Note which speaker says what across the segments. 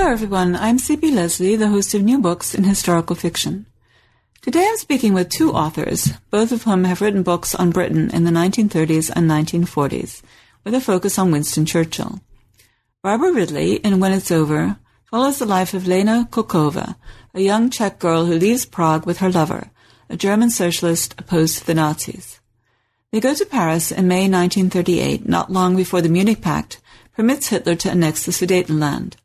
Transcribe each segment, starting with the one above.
Speaker 1: Hello, everyone. I'm C.P. Leslie, the host of New Books in Historical Fiction. Today I'm speaking with two authors, both of whom have written books on Britain in the 1930s and 1940s, with a focus on Winston Churchill. Barbara Ridley, in When It's Over, follows the life of Lena Kolkova, a young Czech girl who leaves Prague with her lover, a German socialist opposed to the Nazis. They go to Paris in May 1938, not long before the Munich Pact permits Hitler to annex the Sudetenland.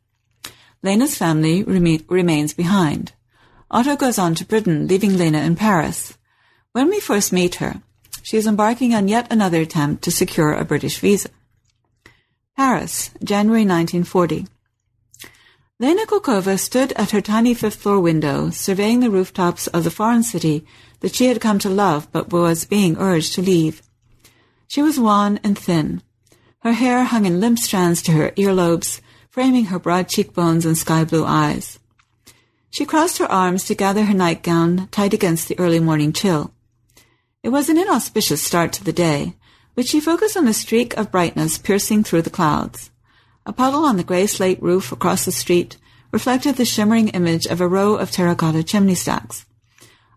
Speaker 1: Lena's family remains behind. Otto goes on to Britain, leaving Lena in Paris. When we first meet her, she is embarking on yet another attempt to secure a British visa. Paris, January 1940. Lena Kolkova stood at her tiny fifth floor window, surveying the rooftops of the foreign city that she had come to love but was being urged to leave. She was wan and thin. Her hair hung in limp strands to her earlobes, framing her broad cheekbones and sky blue eyes. She crossed her arms to gather her nightgown tight against the early morning chill. It was an inauspicious start to the day, but she focused on a streak of brightness piercing through the clouds. A puddle on the gray slate roof across the street reflected the shimmering image of a row of terracotta chimney stacks.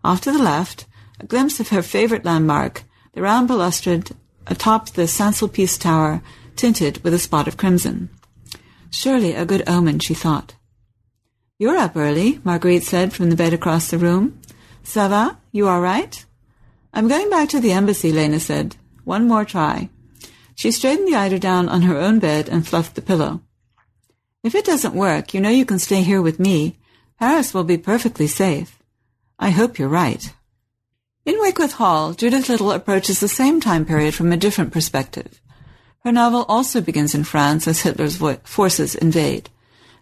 Speaker 1: Off to the left, a glimpse of her favorite landmark, the round balustrade atop the Saint-Sulpice Tower, tinted with a spot of crimson. Surely a good omen, she thought. You're up early, Marguerite said from the bed across the room. Ça va? You all right? I'm going back to the embassy, Lena said. One more try. She straightened the eider down on her own bed and fluffed the pillow. If it doesn't work, you know you can stay here with me. Paris will be perfectly safe. I hope you're right. In Wickwythe Hall, Judith Little approaches the same time period from a different perspective. Her novel also begins in France as Hitler's forces invade.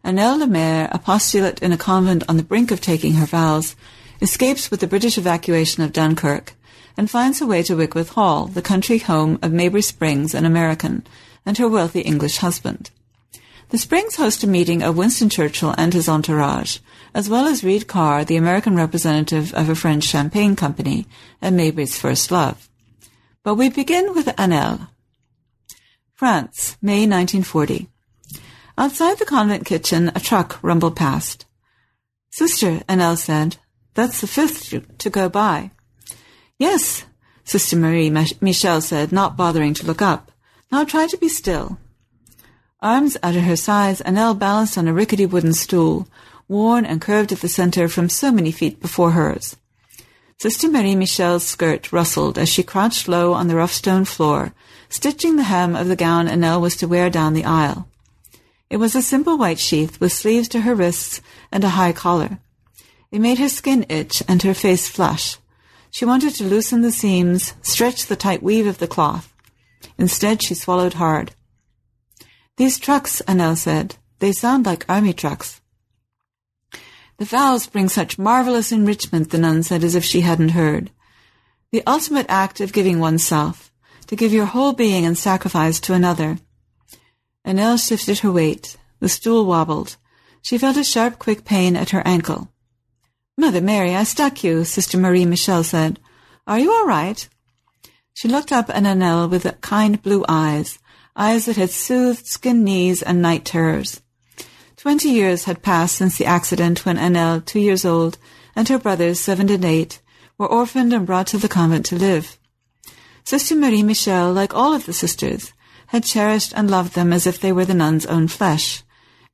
Speaker 1: Annelle Lemaire, a postulant in a convent on the brink of taking her vows, escapes with the British evacuation of Dunkirk and finds her way to Wickwythe Hall, the country home of Mabry Springs, an American, and her wealthy English husband. The Springs host a meeting of Winston Churchill and his entourage, as well as Reed Carr, the American representative of a French champagne company and Mabry's first love. But we begin with Annelle, France, May 1940. Outside the convent kitchen, a truck rumbled past. Sister, Annelle said, that's the fifth to go by. Yes, Sister Marie Michel said, not bothering to look up. Now try to be still. Arms out of her sides, Annelle balanced on a rickety wooden stool, worn and curved at the center from so many feet before hers. Sister Marie Michel's skirt rustled as she crouched low on the rough stone floor, stitching the hem of the gown Annelle was to wear down the aisle. It was a simple white sheath with sleeves to her wrists and a high collar. It made her skin itch and her face flush. She wanted to loosen the seams, stretch the tight weave of the cloth. Instead, she swallowed hard. These trucks, Annelle said, they sound like army trucks. The vows bring such marvelous enrichment, the nun said as if she hadn't heard. The ultimate act of giving oneself, to give your whole being in sacrifice to another. Annelle shifted her weight. The stool wobbled. She felt a sharp, quick pain at her ankle. Mother Mary, I stuck you, Sister Marie Michel said. Are you all right? She looked up at Annelle with kind blue eyes, eyes that had soothed skinned knees and night terrors. Twenty years had passed since the accident when Annelle, two years old, and her brothers, seven and eight, were orphaned and brought to the convent to live. Sister Marie Michel, like all of the sisters, had cherished and loved them as if they were the nuns' own flesh,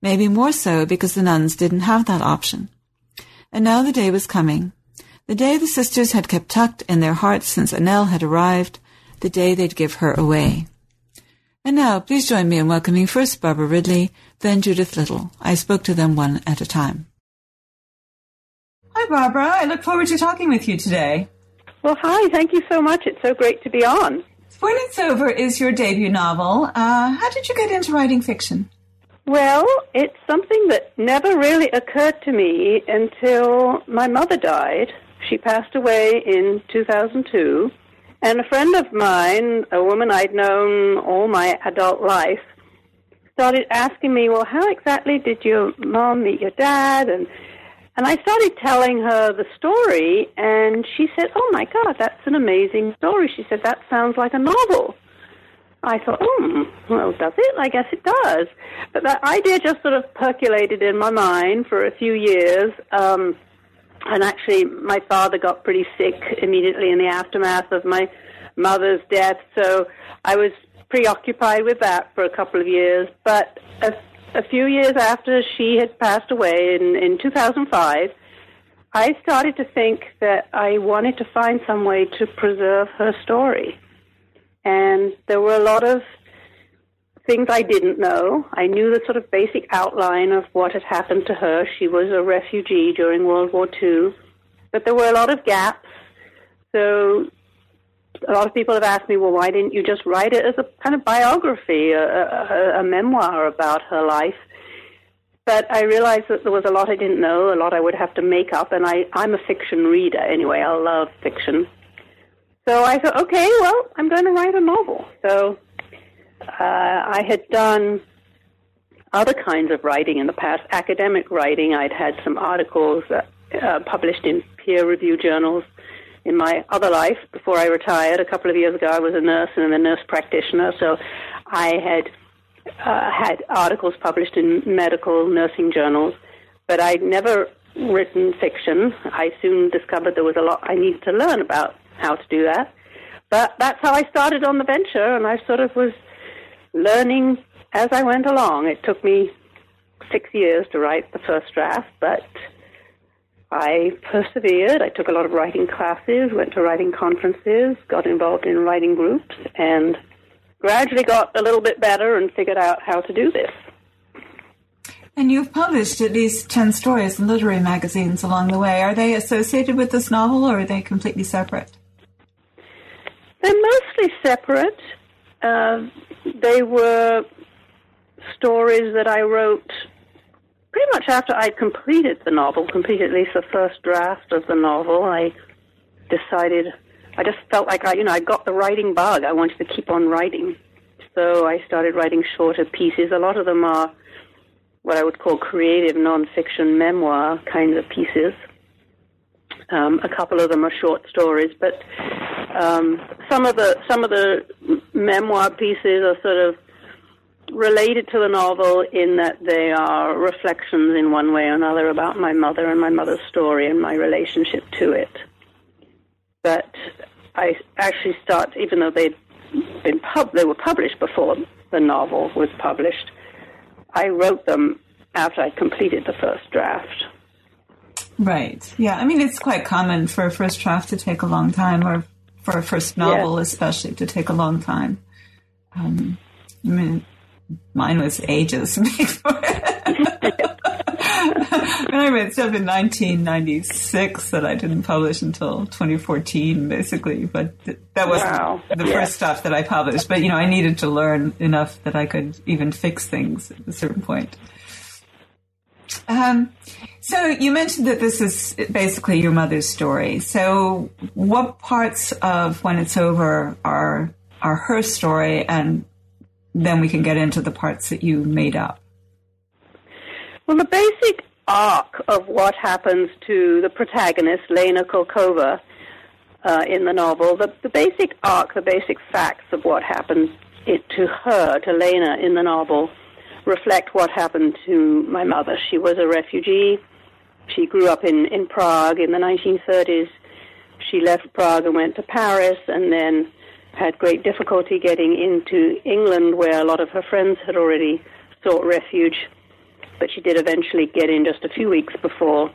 Speaker 1: maybe more so because the nuns didn't have that option. And now the day was coming. The day the sisters had kept tucked in their hearts since Annelle had arrived, the day they'd give her away. And now, please join me in welcoming first Barbara Ridley, then Judith Little. I spoke to them one at a time. Hi, Barbara. I look forward to talking with you today.
Speaker 2: Well, hi. Thank you so much. It's so great to be on.
Speaker 1: When It's Over is your debut novel. Uh, how did you get into writing fiction?
Speaker 2: Well, it's something that never really occurred to me until my mother died. She passed away in 2002. And a friend of mine, a woman I'd known all my adult life, started asking me, well, how exactly did your mom meet your dad? And and I started telling her the story, and she said, Oh my God, that's an amazing story. She said, That sounds like a novel. I thought, hmm, well, does it? I guess it does. But that idea just sort of percolated in my mind for a few years. Um, and actually, my father got pretty sick immediately in the aftermath of my mother's death, so I was preoccupied with that for a couple of years. But a few years after she had passed away in, in 2005, I started to think that I wanted to find some way to preserve her story. And there were a lot of things I didn't know. I knew the sort of basic outline of what had happened to her. She was a refugee during World War II, but there were a lot of gaps. So a lot of people have asked me, well, why didn't you just write it as a kind of biography, a, a, a memoir about her life? But I realized that there was a lot I didn't know, a lot I would have to make up, and I, I'm a fiction reader anyway. I love fiction. So I thought, okay, well, I'm going to write a novel. So uh, I had done other kinds of writing in the past, academic writing. I'd had some articles uh, uh, published in peer reviewed journals in my other life before I retired. A couple of years ago, I was a nurse and a nurse practitioner, so I had uh, had articles published in medical nursing journals, but I'd never written fiction. I soon discovered there was a lot I needed to learn about how to do that. But that's how I started on the venture, and I sort of was learning as I went along. It took me six years to write the first draft, but I persevered. I took a lot of writing classes, went to writing conferences, got involved in writing groups, and gradually got a little bit better and figured out how to do this.
Speaker 1: And you've published at least 10 stories in literary magazines along the way. Are they associated with this novel or are they completely separate?
Speaker 2: They're mostly separate. Uh, they were stories that I wrote pretty much after I'd completed the novel, completed at least the first draft of the novel. I decided, I just felt like I, you know, I got the writing bug. I wanted to keep on writing. So I started writing shorter pieces. A lot of them are what I would call creative nonfiction memoir kinds of pieces. Um, a couple of them are short stories, but um, some of the some of the memoir pieces are sort of related to the novel in that they are reflections in one way or another about my mother and my mother's story and my relationship to it. But I actually start, even though they'd been pub- they were published before the novel was published. I wrote them after I completed the first draft.
Speaker 1: Right. Yeah. I mean, it's quite common for a first draft to take a long time, or for a first novel, yeah. especially, to take a long time. Um, I mean, mine was ages. before. when I read stuff in 1996 that I didn't publish until 2014, basically. But th- that was wow. the yeah. first stuff that I published. But you know, I needed to learn enough that I could even fix things at a certain point. Um, so you mentioned that this is basically your mother's story. So what parts of When It's Over are are her story, and then we can get into the parts that you made up.
Speaker 2: Well, the basic arc of what happens to the protagonist, Lena Kolkova, uh, in the novel, the, the basic arc, the basic facts of what happens to her, to Lena, in the novel, reflect what happened to my mother. She was a refugee. She grew up in, in Prague in the 1930s. She left Prague and went to Paris and then had great difficulty getting into England, where a lot of her friends had already sought refuge. But she did eventually get in just a few weeks before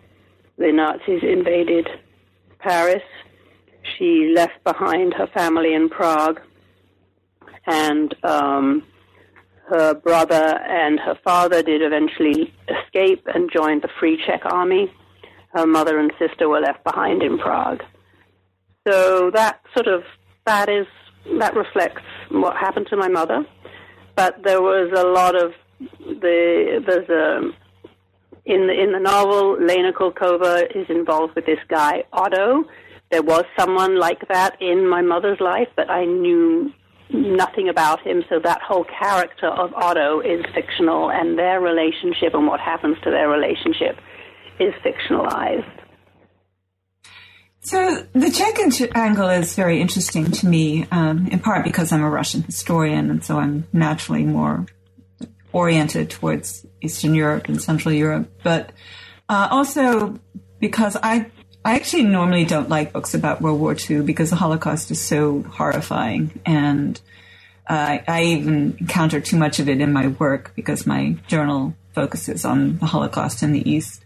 Speaker 2: the Nazis invaded Paris. She left behind her family in Prague and um, her brother and her father did eventually escape and joined the Free Czech Army. Her mother and sister were left behind in Prague. So that sort of that is that reflects what happened to my mother. But there was a lot of the there's a in the in the novel Lena Kolkova is involved with this guy Otto. There was someone like that in my mother's life, but I knew nothing about him, so that whole character of Otto is fictional, and their relationship and what happens to their relationship is fictionalized.
Speaker 1: So the Czech angle is very interesting to me, um, in part because I'm a Russian historian, and so I'm naturally more oriented towards Eastern Europe and Central Europe, but uh, also because I I actually normally don't like books about World War II because the Holocaust is so horrifying, and uh, I even encounter too much of it in my work because my journal focuses on the Holocaust in the East.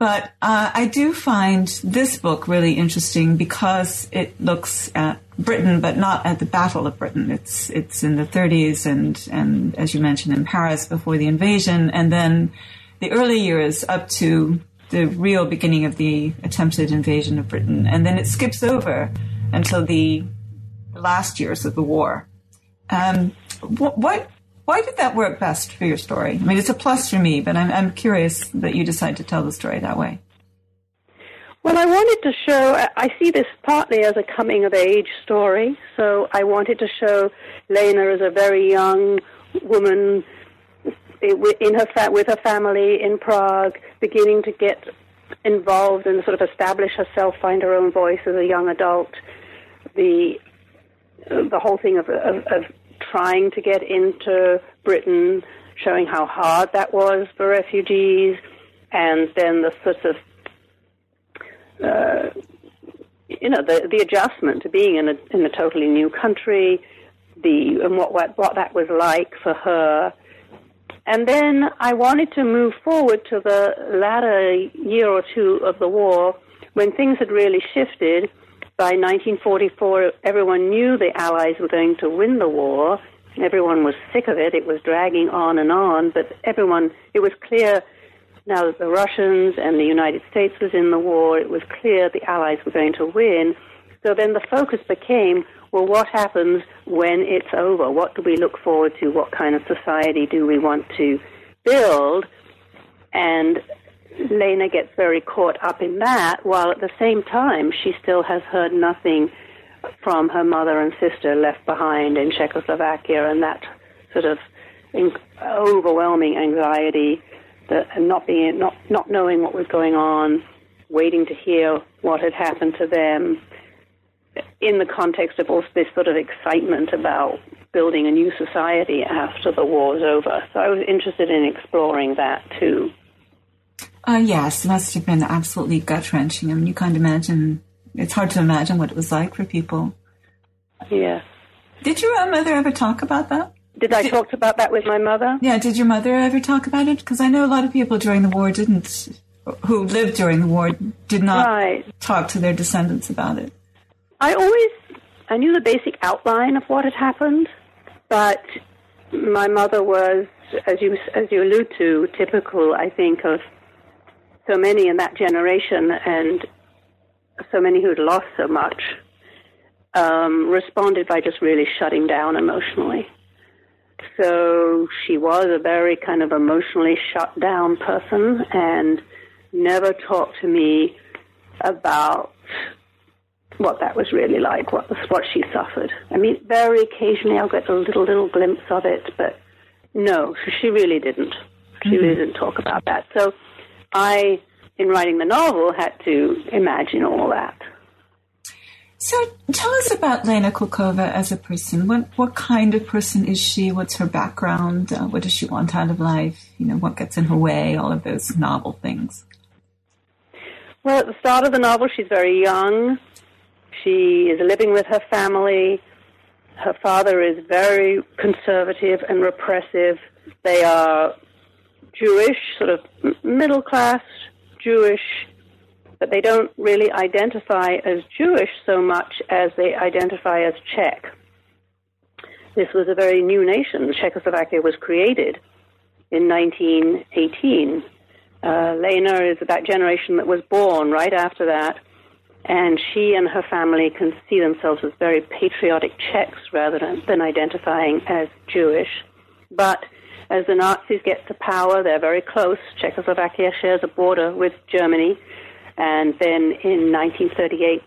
Speaker 1: But uh, I do find this book really interesting because it looks at Britain, but not at the Battle of Britain. It's it's in the 30s, and and as you mentioned, in Paris before the invasion, and then the early years up to the real beginning of the attempted invasion of Britain, and then it skips over until the, last years of the war. Um, what, what why did that work best for your story? I mean, it's a plus for me, but I'm, I'm curious that you decide to tell the story that way.
Speaker 2: Well, I wanted to show, I see this partly as a coming of age story. So I wanted to show Lena as a very young woman in her fa- with her family in Prague, beginning to get involved and sort of establish herself, find her own voice as a young adult. The the whole thing of, of, of trying to get into Britain, showing how hard that was for refugees, and then the sort of uh, you know the the adjustment to being in a in a totally new country, the and what what what that was like for her. And then I wanted to move forward to the latter year or two of the war when things had really shifted by 1944, everyone knew the Allies were going to win the war. Everyone was sick of it. It was dragging on and on, but everyone, it was clear now that the Russians and the United States was in the war, it was clear the Allies were going to win. So then the focus became, well, what happens when it's over? What do we look forward to? What kind of society do we want to build? And Lena gets very caught up in that, while at the same time she still has heard nothing from her mother and sister left behind in Czechoslovakia, and that sort of overwhelming anxiety, that, and not being not not knowing what was going on, waiting to hear what had happened to them, in the context of all this sort of excitement about building a new society after the war was over. So I was interested in exploring that too.
Speaker 1: Uh, yes, it must have been absolutely gut wrenching. I mean, you can't imagine, it's hard to imagine what it was like for people.
Speaker 2: Yes.
Speaker 1: Did your mother ever talk about that?
Speaker 2: Did I did, talk about that with my mother?
Speaker 1: Yeah, did your mother ever talk about it? Because I know a lot of people during the war didn't, who lived during the war, did not right. talk to their descendants about it.
Speaker 2: I always, I knew the basic outline of what had happened, but my mother was, as you as you allude to, typical, I think, of so many in that generation and so many who'd lost so much um, responded by just really shutting down emotionally. So she was a very kind of emotionally shut down person and never talked to me about what that was really like, what what she suffered. I mean, very occasionally I'll get a little little glimpse of it, but no, she really didn't. She mm-hmm. really didn't talk about that. So I, in writing the novel, had to imagine all that.
Speaker 1: So tell us about Lena Kulkova as a person. What what kind of person is she? What's her background? Uh, what does she want out of life? You know, what gets in her way? All of those novel things.
Speaker 2: Well, at the start of the novel, she's very young. She is living with her family. Her father is very conservative and repressive. They are Jewish, sort of middle class Jewish, but they don't really identify as Jewish so much as they identify as Czech. This was a very new nation. Czechoslovakia was created in 1918. Uh, Lena is that generation that was born right after that, and she and her family can see themselves as very patriotic Czechs rather than, than identifying as Jewish. But as the Nazis get to power, they're very close. Czechoslovakia shares a border with Germany. And then in 1938,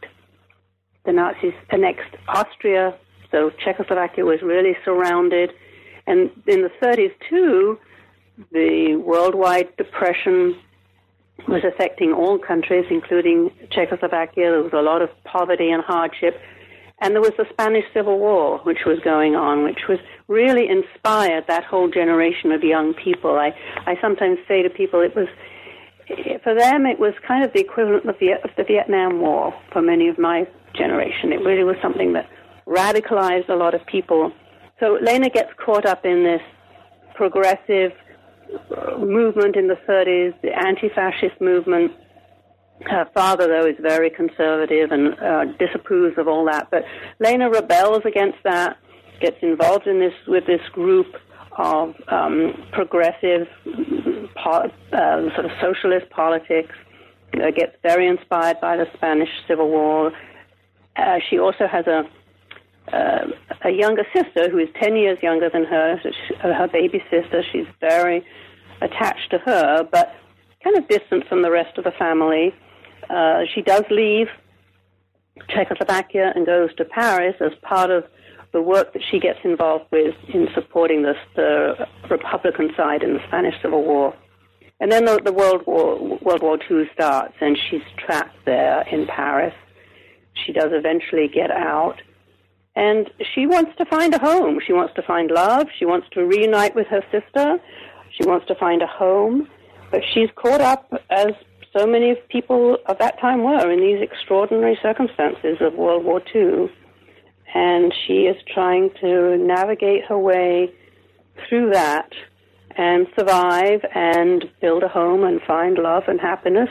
Speaker 2: the Nazis annexed Austria, so Czechoslovakia was really surrounded. And in the 30s, too, the worldwide depression was affecting all countries, including Czechoslovakia. There was a lot of poverty and hardship. And there was the Spanish Civil War, which was going on, which was really inspired that whole generation of young people. I, I sometimes say to people it was, for them, it was kind of the equivalent of the, of the Vietnam War for many of my generation. It really was something that radicalized a lot of people. So Lena gets caught up in this progressive uh, movement in the 30s, the anti-fascist movement. Her father, though, is very conservative and uh, disapproves of all that. But Lena rebels against that, gets involved in this with this group of um, progressive, po- uh, sort of socialist politics. Uh, gets very inspired by the Spanish Civil War. Uh, she also has a uh, a younger sister who is 10 years younger than her, her baby sister. She's very attached to her, but kind of distant from the rest of the family. Uh, she does leave Czechoslovakia and goes to Paris as part of the work that she gets involved with in supporting the Republican side in the Spanish Civil War. And then the, the World War World War II starts, and she's trapped there in Paris. She does eventually get out, and she wants to find a home. She wants to find love. She wants to reunite with her sister. She wants to find a home, but she's caught up, as so many people of that time were, in these extraordinary circumstances of World War II. And she is trying to navigate her way through that and survive and build a home and find love and happiness.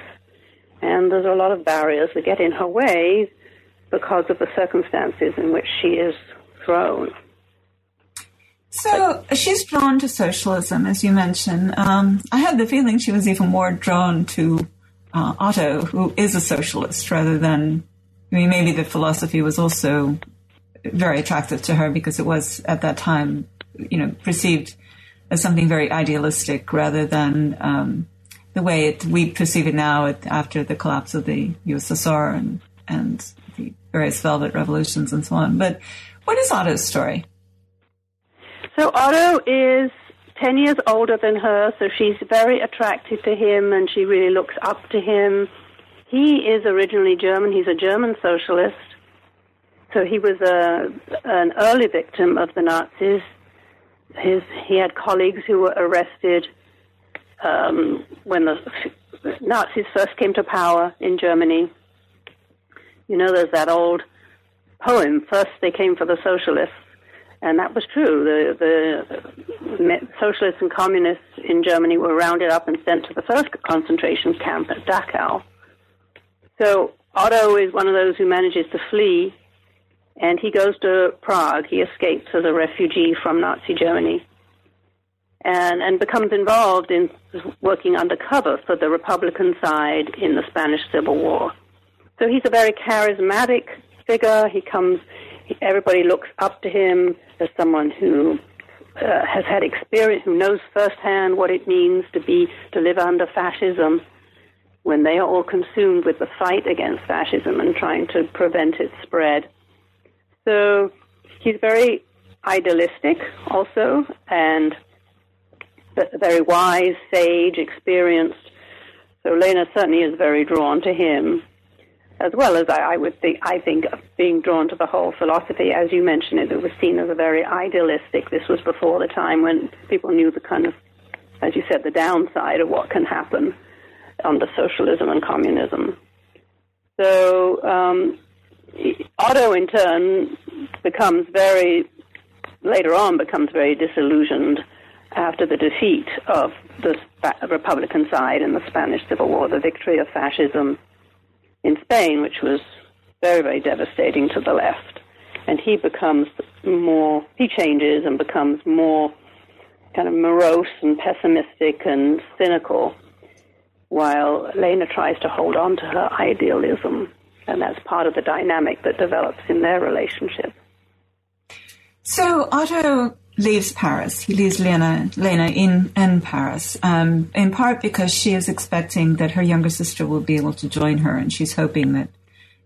Speaker 2: And there's a lot of barriers that get in her way because of the circumstances in which she is thrown.
Speaker 1: So she's drawn to socialism, as you mentioned. Um, I had the feeling she was even more drawn to uh, Otto, who is a socialist, rather than. I mean, maybe the philosophy was also very attractive to her because it was at that time, you know, perceived as something very idealistic rather than um, the way it, we perceive it now after the collapse of the USSR and, and the various velvet revolutions and so on. But what is Otto's story?
Speaker 2: So Otto is 10 years older than her, so she's very attracted to him and she really looks up to him. He is originally German. He's a German socialist. So he was a, an early victim of the Nazis. His, he had colleagues who were arrested um, when the Nazis first came to power in Germany. You know, there's that old poem, First They Came for the Socialists and that was true. The, the socialists and communists in Germany were rounded up and sent to the first concentration camp at Dachau. So Otto is one of those who manages to flee, and he goes to Prague. He escapes as a refugee from Nazi Germany, and and becomes involved in working undercover for the Republican side in the Spanish Civil War. So he's a very charismatic figure. He comes everybody looks up to him as someone who uh, has had experience, who knows firsthand what it means to be to live under fascism. When they are all consumed with the fight against fascism and trying to prevent its spread, so he's very idealistic also, and very wise, sage, experienced. So Lena certainly is very drawn to him as well as I, I would think, I think being drawn to the whole philosophy, as you mentioned it, it was seen as a very idealistic. This was before the time when people knew the kind of, as you said, the downside of what can happen under socialism and communism. So um, Otto, in turn, becomes very later on becomes very disillusioned after the defeat of the Republican side in the Spanish Civil War, the victory of fascism in Spain, which was very, very devastating to the left. And he becomes more, he changes and becomes more kind of morose and pessimistic and cynical, while Lena tries to hold on to her idealism. And that's part of the dynamic that develops in their relationship.
Speaker 1: So Otto leaves Paris. He leaves Lena, Lena in, in Paris, um, in part because she is expecting that her younger sister will be able to join her, and she's hoping that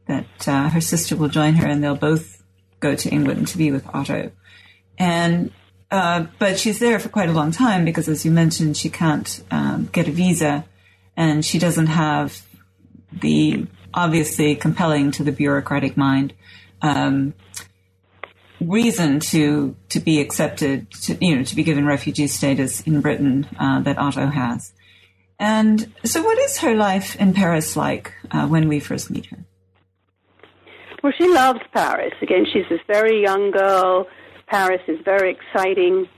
Speaker 1: that uh, her sister will join her, and they'll both go to England to be with Otto. And uh, but she's there for quite a long time because, as you mentioned, she can't um, get a visa and she doesn't have the obviously compelling to the bureaucratic mind um, reason to to be accepted, to, you know, to be given refugee status in Britain uh, that Otto has. And so, what is her life in Paris like uh, when we first meet her?
Speaker 2: Well, she loves Paris. Again, she's this very young girl. Paris is very exciting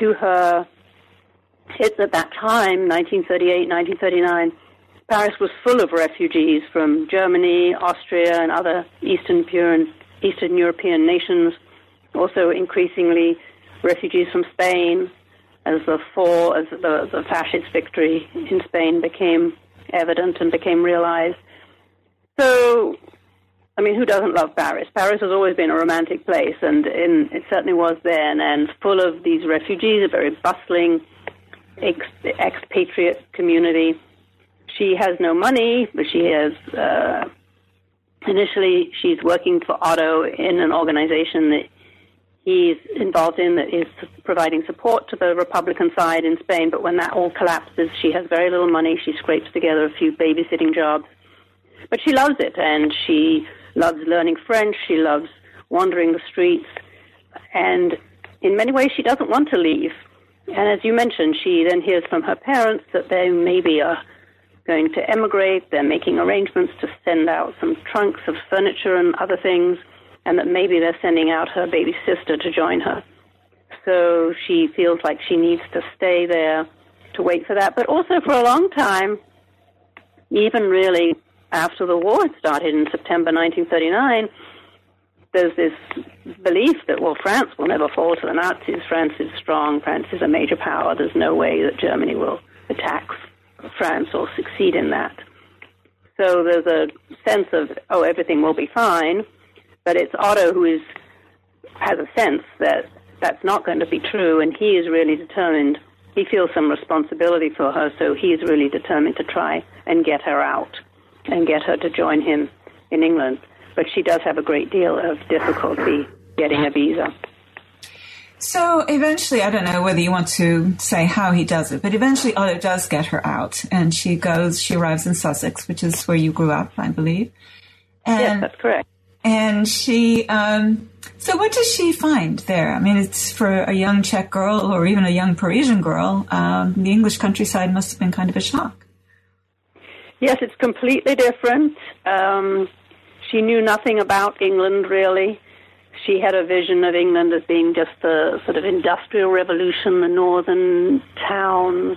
Speaker 2: to her. It's at that time, 1938, 1939, Paris was full of refugees from Germany, Austria, and other Eastern, Eastern European nations. Also, increasingly, refugees from Spain, as the fall, as the, the fascist victory in Spain became evident and became realized. So, I mean, who doesn't love Paris? Paris has always been a romantic place, and in, it certainly was then, and full of these refugees, a very bustling ex- expatriate community she has no money, but she has. Uh, initially, she's working for Otto in an organization that he's involved in that is providing support to the Republican side in Spain. But when that all collapses, she has very little money. She scrapes together a few babysitting jobs. But she loves it, and she loves learning French. She loves wandering the streets. And in many ways, she doesn't want to leave. And as you mentioned, she then hears from her parents that they maybe are going to emigrate. They're making arrangements to send out some trunks of furniture and other things, and that maybe they're sending out her baby sister to join her. So she feels like she needs to stay there to wait for that. But also for a long time, even really after the war started in September 1939, there's this belief that, well, France will never fall to the Nazis. France is strong. France is a major power. There's no way that Germany will attack France or succeed in that. So there's a sense of, oh, everything will be fine, but it's Otto who is, has a sense that that's not going to be true, and he is really determined. He feels some responsibility for her, so he is really determined to try and get her out and get her to join him in England. But she does have a great deal of difficulty getting a visa.
Speaker 1: So eventually, I don't know whether you want to say how he does it, but eventually Otto does get her out, and she goes. She arrives in Sussex, which is where you grew up, I believe.
Speaker 2: And, yes, that's correct.
Speaker 1: And she. Um, so what does she find there? I mean, it's for a young Czech girl or even a young Parisian girl. Um, the English countryside must have been kind of a shock.
Speaker 2: Yes, it's completely different. Um, she knew nothing about England really she had a vision of England as being just the sort of industrial revolution, the northern towns,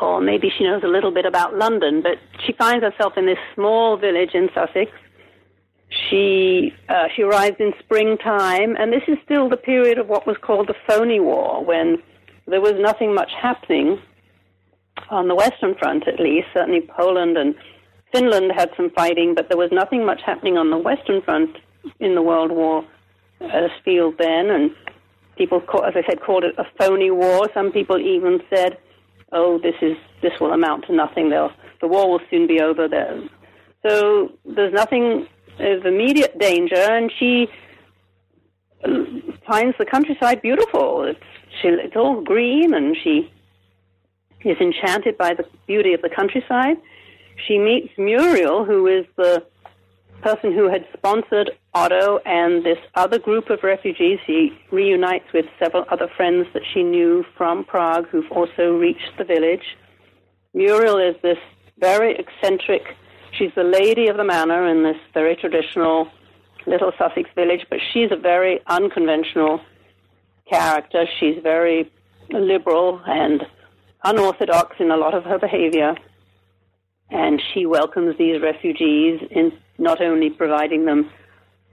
Speaker 2: or maybe she knows a little bit about London, but she finds herself in this small village in Sussex. She uh, she arrives in springtime, and this is still the period of what was called the Phoney War, when there was nothing much happening on the Western Front, at least. Certainly, Poland and Finland had some fighting, but there was nothing much happening on the Western Front in the World War uh, field then, and people, call, as I said, called it a phony war. Some people even said, "Oh, this is this will amount to nothing. They'll, the war will soon be over." There, so there's nothing of immediate danger, and she finds the countryside beautiful. It's she, it's all green, and she is enchanted by the beauty of the countryside. She meets Muriel, who is the person who had sponsored Otto and this other group of refugees. She reunites with several other friends that she knew from Prague who've also reached the village. Muriel is this very eccentric, she's the lady of the manor in this very traditional little Sussex village, but she's a very unconventional character. She's very liberal and unorthodox in a lot of her behavior. And she welcomes these refugees in not only providing them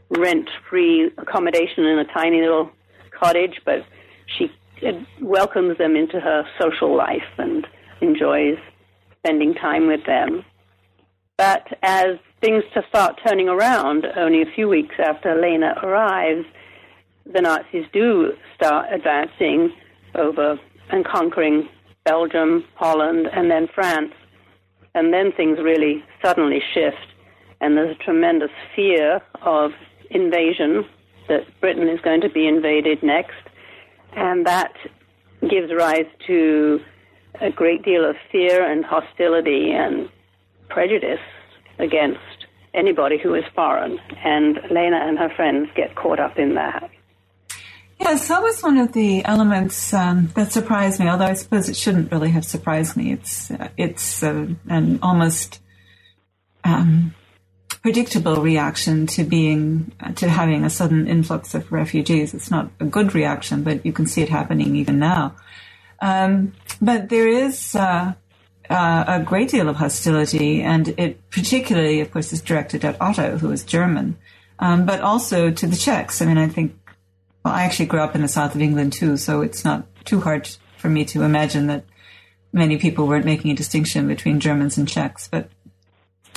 Speaker 2: rent free accommodation in a tiny little cottage, but she welcomes them into her social life and enjoys spending time with them. But as things start turning around, only a few weeks after Lena arrives, the Nazis do start advancing over and conquering Belgium, Holland, and then France. And then things really suddenly shift, and there's a tremendous fear of invasion that Britain is going to be invaded next, and that gives rise to a great deal of fear and hostility and prejudice against anybody who is foreign. And Lena and her friends get caught up in that.
Speaker 1: Yes, that was one of the elements um, that surprised me. Although I suppose it shouldn't really have surprised me. It's uh, it's uh, an almost um, predictable reaction to being uh, to having a sudden influx of refugees. It's not a good reaction, but you can see it happening even now. Um, but there is uh, a great deal of hostility, and it particularly, of course, is directed at Otto, who is German, um, but also to the Czechs. I mean, I think well, I actually grew up in the south of England too, so it's not too hard for me to imagine that many people weren't making a distinction between Germans and Czechs. But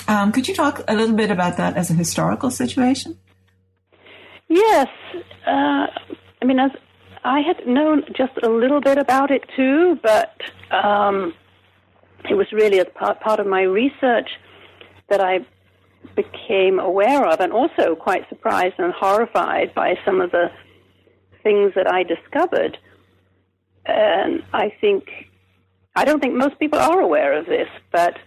Speaker 1: um, could you talk a little bit about that as a historical situation?
Speaker 2: Yes. Uh, I mean, as I had known just a little bit about it too, but um, it was really as part, part of my research that I became aware of, and also quite surprised and horrified by some of the things that I discovered. And I think, I don't think most people are aware of this, but.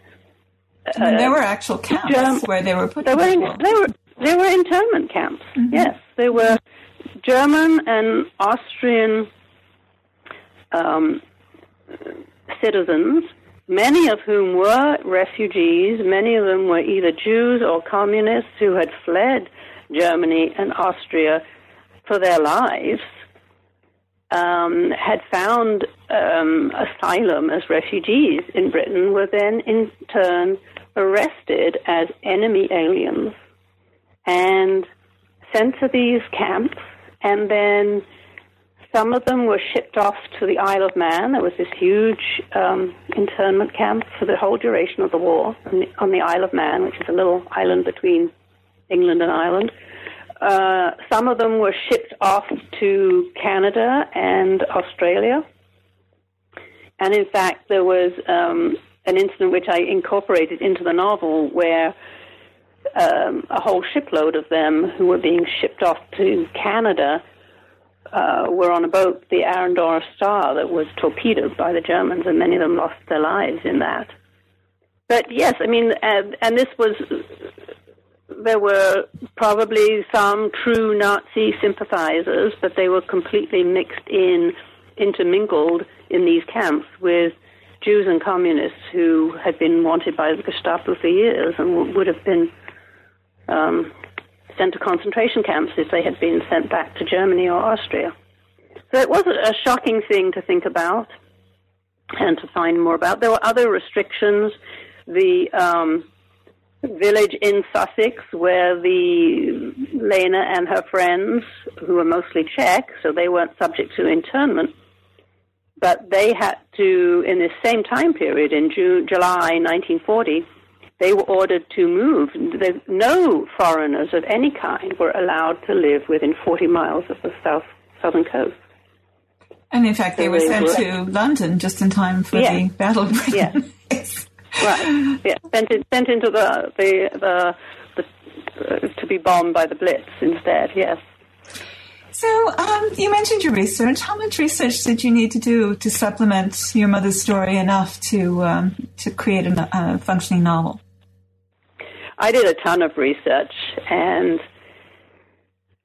Speaker 1: Uh, there were actual camps Germ- where they were put.
Speaker 2: There were, in, there were there were internment camps. Mm-hmm. Yes, there were German and Austrian um, citizens, many of whom were refugees. Many of them were either Jews or communists who had fled Germany and Austria for their lives um, had found um, asylum as refugees in Britain were then in turn arrested as enemy aliens and sent to these camps, and then some of them were shipped off to the Isle of Man. There was this huge um, internment camp for the whole duration of the war on the, on the Isle of Man, which is a little island between England and Ireland. Uh, some of them were shipped off to Canada and Australia. And in fact, there was um, an incident which I incorporated into the novel where um, a whole shipload of them who were being shipped off to Canada uh, were on a boat, the Arandora Star, that was torpedoed by the Germans, and many of them lost their lives in that. But yes, I mean, and, and this was there were probably some true Nazi sympathizers, but they were completely mixed in, intermingled in these camps with Jews and communists who had been wanted by the Gestapo for years and w- would have been um, sent to concentration camps if they had been sent back to Germany or Austria. So it was a shocking thing to think about and to find more about. There were other restrictions. The um, village in Sussex where the Lena and her friends, who were mostly Czech, so they weren't subject to internment, but they had to, in this same time period, in June, July 1940, they were ordered to move. No foreigners of any kind were allowed to live within 40 miles of the south southern coast.
Speaker 1: And in fact, they were they sent were, to London just in time for yeah. the Battle of Britain.
Speaker 2: Yeah. Right. Yeah. Sent, in, sent into the the the, the uh, to be bombed by the Blitz instead. Yes.
Speaker 1: So um, you mentioned your research. How much research did you need to do to supplement your mother's story enough to um, to create a, a functioning novel?
Speaker 2: I did a ton of research, and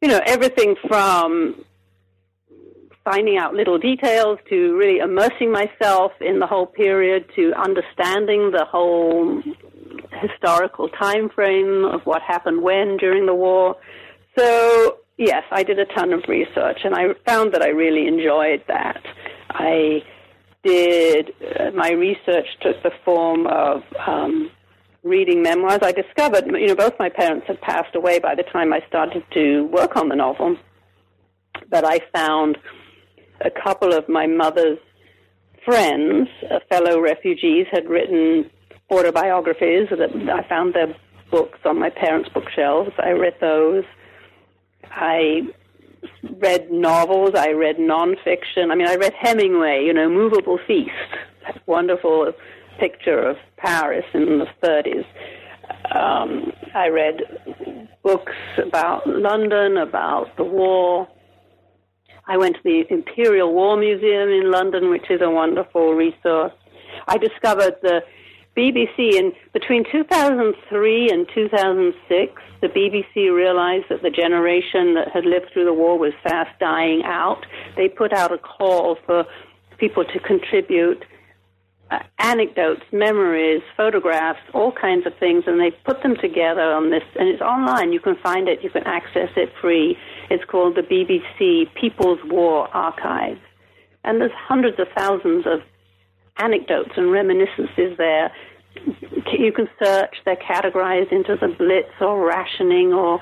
Speaker 2: you know everything from finding out little details to really immersing myself in the whole period to understanding the whole historical time frame of what happened when during the war. So, yes, I did a ton of research and I found that I really enjoyed that. I did, uh, my research took the form of um, reading memoirs. I discovered, you know, both my parents had passed away by the time I started to work on the novel, but I found a couple of my mother's friends, uh, fellow refugees, had written autobiographies. That I found their books on my parents' bookshelves. I read those. I read novels. I read nonfiction. I mean, I read Hemingway. You know, Movable Feast, wonderful picture of Paris in the 30s. Um, I read books about London, about the war. I went to the Imperial War Museum in London, which is a wonderful resource. I discovered the BBC in between 2003 and 2006. The BBC realized that the generation that had lived through the war was fast dying out. They put out a call for people to contribute uh, anecdotes, memories, photographs, all kinds of things, and they put them together on this, and it's online. You can find it, you can access it free. It's called the BBC People's War Archive. And there's hundreds of thousands of anecdotes and reminiscences there. You can search, they're categorized into the Blitz or rationing or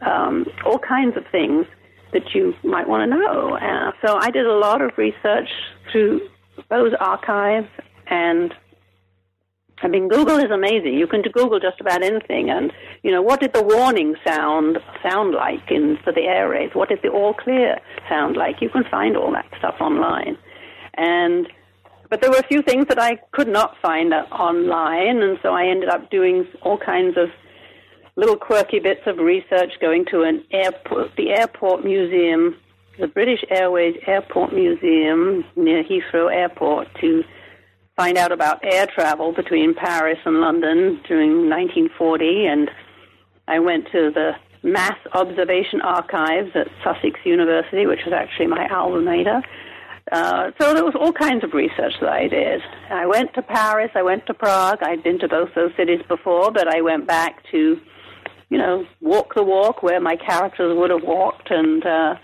Speaker 2: um, all kinds of things that you might want to know. Uh, so I did a lot of research through those archives and I mean, Google is amazing. You can Google just about anything, and you know, what did the warning sound sound like in for the air raids? What did the all clear sound like? You can find all that stuff online, and but there were a few things that I could not find online, and so I ended up doing all kinds of little quirky bits of research, going to an airport, the airport museum, the British Airways Airport Museum near Heathrow Airport to find out about air travel between Paris and London during 1940, and I went to the Mass Observation Archives at Sussex University, which was actually my alma mater. Uh, so there was all kinds of research that I did. I went to Paris, I went to Prague. I'd been to both those cities before, but I went back to, you know, walk the walk where my characters would have walked, and uh,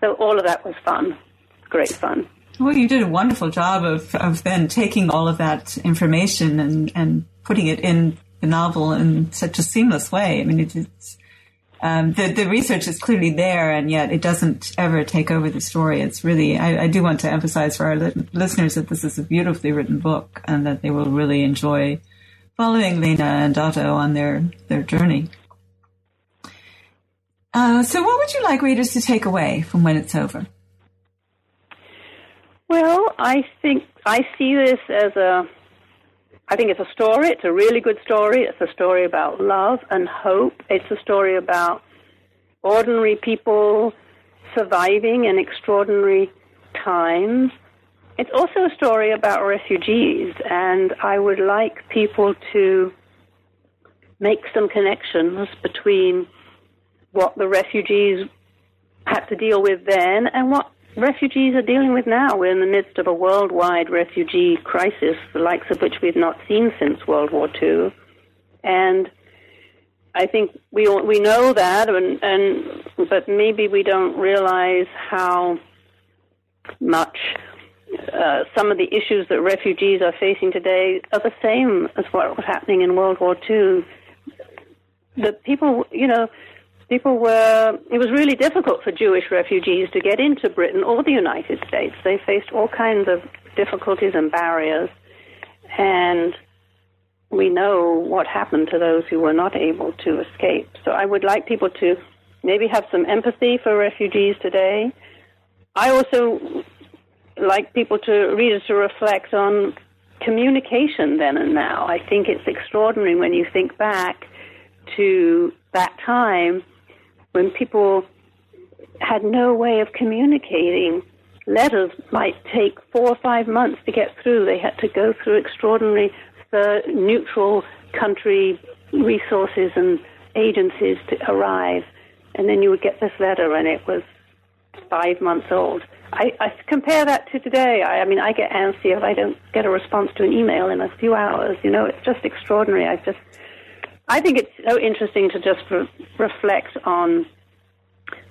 Speaker 2: so all of that was fun, great fun.
Speaker 1: Well, you did a wonderful job of, of then taking all of that information and, and putting it in the novel in such a seamless way. I mean, it, it's, um, the, the research is clearly there and yet it doesn't ever take over the story. It's really, I, I do want to emphasize for our li- listeners that this is a beautifully written book and that they will really enjoy following Lena and Otto on their, their journey. Uh, so what would you like readers to take away from when it's over?
Speaker 2: Well, I think I see this as a. I think it's a story. It's a really good story. It's a story about love and hope. It's a story about ordinary people surviving in extraordinary times. It's also a story about refugees, and I would like people to make some connections between what the refugees had to deal with then and what refugees are dealing with now. We're in the midst of a worldwide refugee crisis, the likes of which we've not seen since World War II. And I think we we know that, and, and but maybe we don't realize how much uh, some of the issues that refugees are facing today are the same as what was happening in World War II. The people, you know, people were, it was really difficult for Jewish refugees to get into Britain or the United States. They faced all kinds of difficulties and barriers. And we know what happened to those who were not able to escape. So I would like people to maybe have some empathy for refugees today. I also like people to, read readers to reflect on communication then and now. I think it's extraordinary when you think back to that time when people had no way of communicating. Letters might take four or five months to get through. They had to go through extraordinary third, neutral country resources and agencies to arrive. And then you would get this letter, and it was five months old. I, I compare that to today. I, I mean, I get antsy if I don't get a response to an email in a few hours. You know, it's just extraordinary. I just I think it's so interesting to just re- reflect on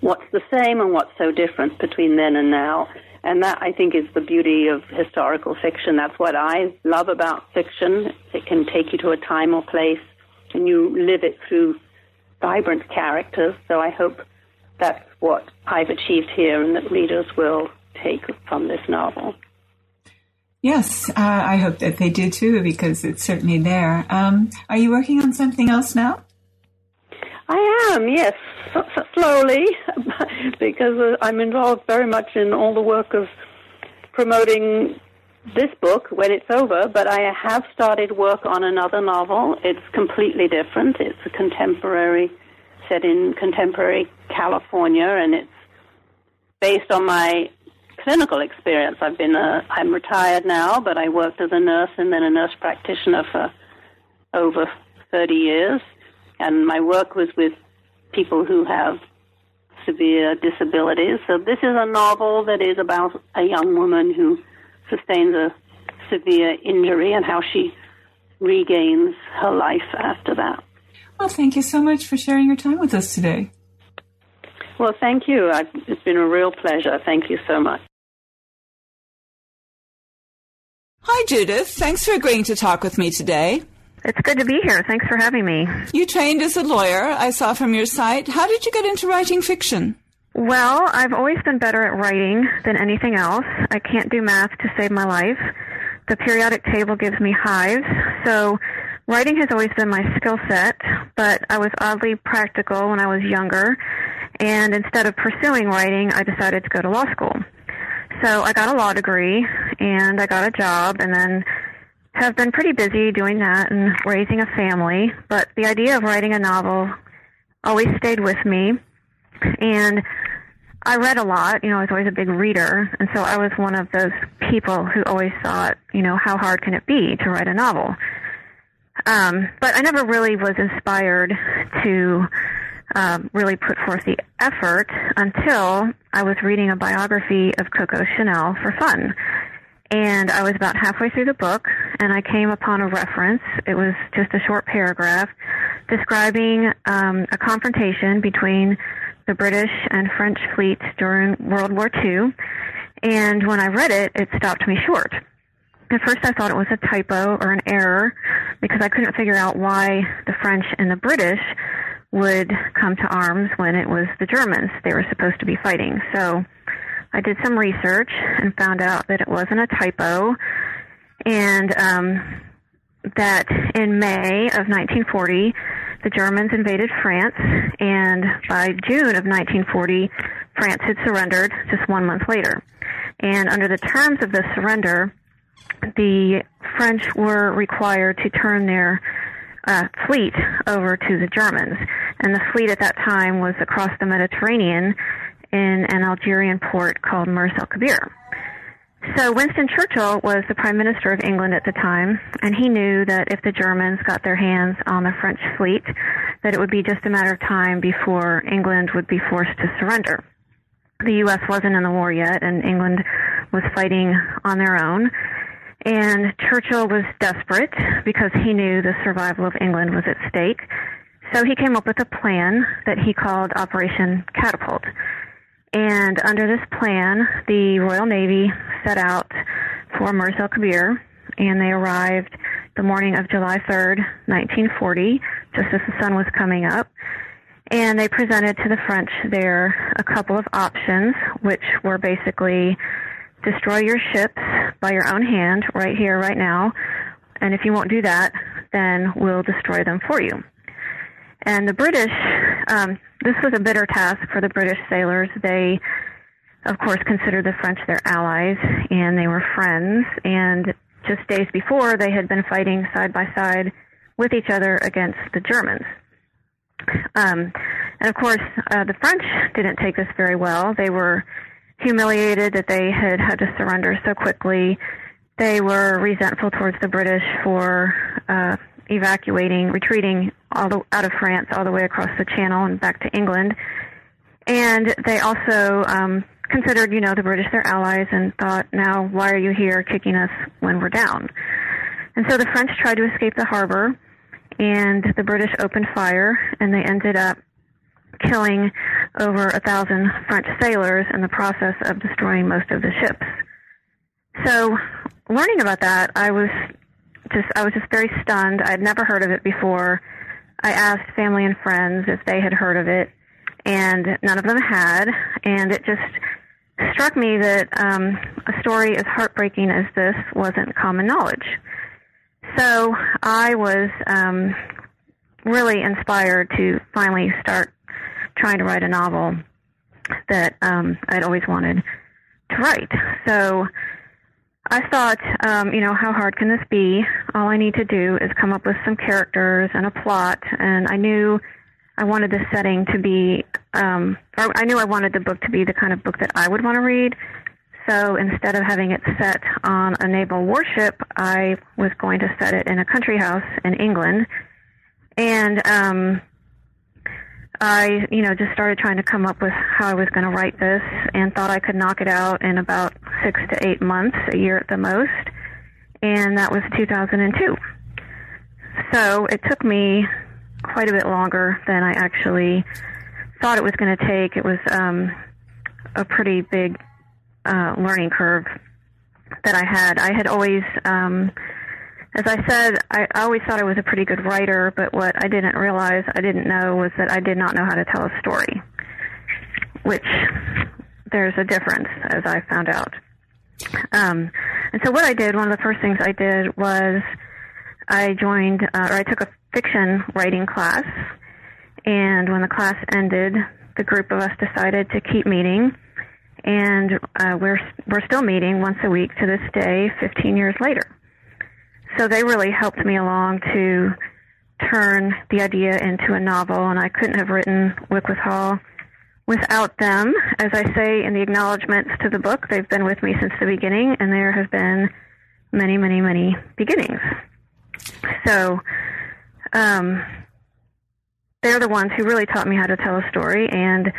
Speaker 2: what's the same and what's so different between then and now. And that, I think, is the beauty of historical fiction. That's what I love about fiction. It can take you to a time or place, and you live it through vibrant characters. So I hope that's what I've achieved here, and that readers will take from this novel.
Speaker 1: Yes, uh, I hope that they do too, because it's certainly there. Um, are you working on something else now?
Speaker 2: I am, yes, slowly, because uh, I'm involved very much in all the work of promoting this book when it's over, but I have started work on another novel. It's completely different. It's a contemporary, set in contemporary California, and it's based on my clinical experience. I've been a, I'm retired now, but I worked as a nurse and then a nurse practitioner for over 30 years. And my work was with people who have severe disabilities. So this is a novel that is about a young woman who sustains a severe injury and how she regains her life after that.
Speaker 1: Well, thank you so much for sharing your time with us today.
Speaker 2: Well, thank you. I've, it's been a real pleasure. Thank you so much.
Speaker 1: Hi, Judith. Thanks for agreeing to talk with me today.
Speaker 3: It's good to be here. Thanks for having me.
Speaker 1: You trained as a lawyer, I saw from your site. How did you get into writing fiction?
Speaker 3: Well, I've always been better at writing than anything else. I can't do math to save my life. The periodic table gives me hives, so writing has always been my skill set, but I was oddly practical when I was younger, and instead of pursuing writing, I decided to go to law school. So I got a law degree, and I got a job, and then have been pretty busy doing that and raising a family, but the idea of writing a novel always stayed with me. And I read a lot, you know, I was always a big reader, and so I was one of those people who always thought, you know, how hard can it be to write a novel? Um, but I never really was inspired to um, really put forth the effort until I was reading a biography of Coco Chanel for fun. And I was about halfway through the book, and I came upon a reference. It was just a short paragraph describing um, a confrontation between the British and French fleets during World War II. And when I read it, it stopped me short. At first, I thought it was a typo or an error because I couldn't figure out why the French and the British would come to arms when it was the Germans they were supposed to be fighting. So I did some research and found out that it wasn't a typo, and um, that in May of 1940, the Germans invaded France, and by June of 1940, France had surrendered just one month later. And under the terms of the surrender, the French were required to turn their uh, fleet over to the Germans. And the fleet at that time was across the Mediterranean in an Algerian port called Mers el Kabir. So Winston Churchill was the Prime Minister of England at the time, and he knew that if the Germans got their hands on the French fleet, that it would be just a matter of time before England would be forced to surrender. The U.S. wasn't in the war yet, and England was fighting on their own. And Churchill was desperate because he knew the survival of England was at stake. So he came up with a plan that he called Operation Catapult. And under this plan, the Royal Navy set out for el Kabir, and they arrived the morning of July 3rd, 1940, just as the sun was coming up. And they presented to the French there a couple of options, which were basically destroy your ships by your own hand right here, right now. And if you won't do that, then we'll destroy them for you. And the British, um, this was a bitter task for the British sailors. They, of course, considered the French their allies, and they were friends. And just days before, they had been fighting side by side with each other against the Germans. Um, and of course, uh, the French didn't take this very well. They were humiliated that they had had to surrender so quickly. They were resentful towards the British for uh, evacuating, retreating all the, out of France all the way across the Channel and back to England. And they also um, considered, you know, the British their allies and thought, now why are you here kicking us when we're down? And so the French tried to escape the harbor, and the British opened fire, and they ended up killing over a thousand French sailors in the process of destroying most of the ships. So, learning about that, I was just I was just very stunned. I'd never heard of it before. I asked family and friends if they had heard of it, and none of them had. And it just struck me that um, a story as heartbreaking as this wasn't common knowledge. So I was um, really inspired to finally start trying to write a novel that um, I'd always wanted to write. So I thought, um, you know, how hard can this be? All I need to do is come up with some characters and a plot, and I knew I wanted the setting to be, um, or I knew I wanted the book to be the kind of book that I would want to read. So instead of having it set on a naval warship, I was going to set it in a country house in England. And um, I, you know, just started trying to come up with how I was going to write this and thought I could knock it out in about six to eight months, a year at the most. And that was 2002. So it took me quite a bit longer than I actually thought it was going to take. It was um, a pretty big uh, learning curve that I had. I had always, um, as I said, I, always thought I was a pretty good writer, but what I didn't realize, I didn't know, was that I did not know how to tell a story, which there's a difference, as I found out. Um, and so what I did, one of the first things I did was I joined, uh, or I took a fiction writing class, and when the class ended, the group of us decided to keep meeting and uh, we're we're still meeting once a week to this day, 15 years later. So they really helped me along to turn the idea into a novel, and I couldn't have written Wickwythe Hall without them. As I say in the acknowledgments to the book, they've been with me since the beginning, and there have been many, many, many beginnings. So um, they're the ones who really taught me how to tell a story, and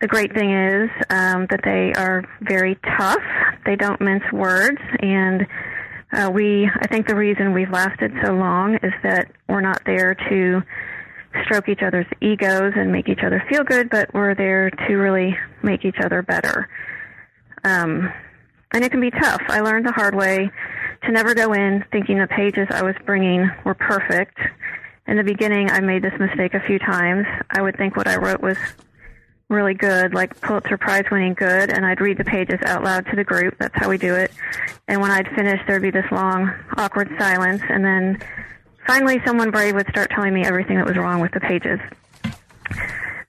Speaker 3: the great thing is um, that they are very tough. They don't mince words, and uh, we. I think the reason we've lasted so long is that we're not there to stroke each other's egos and make each other feel good, but we're there to really make each other better. Um, and it can be tough. I learned the hard way to never go in thinking the pages I was bringing were perfect. In the beginning, I made this mistake a few times. I would think what I wrote was really good, like Pulitzer Prize winning good, and I'd read the pages out loud to the group. That's how we do it. And when I'd finish, there'd be this long, awkward silence, and then finally someone brave would start telling me everything that was wrong with the pages.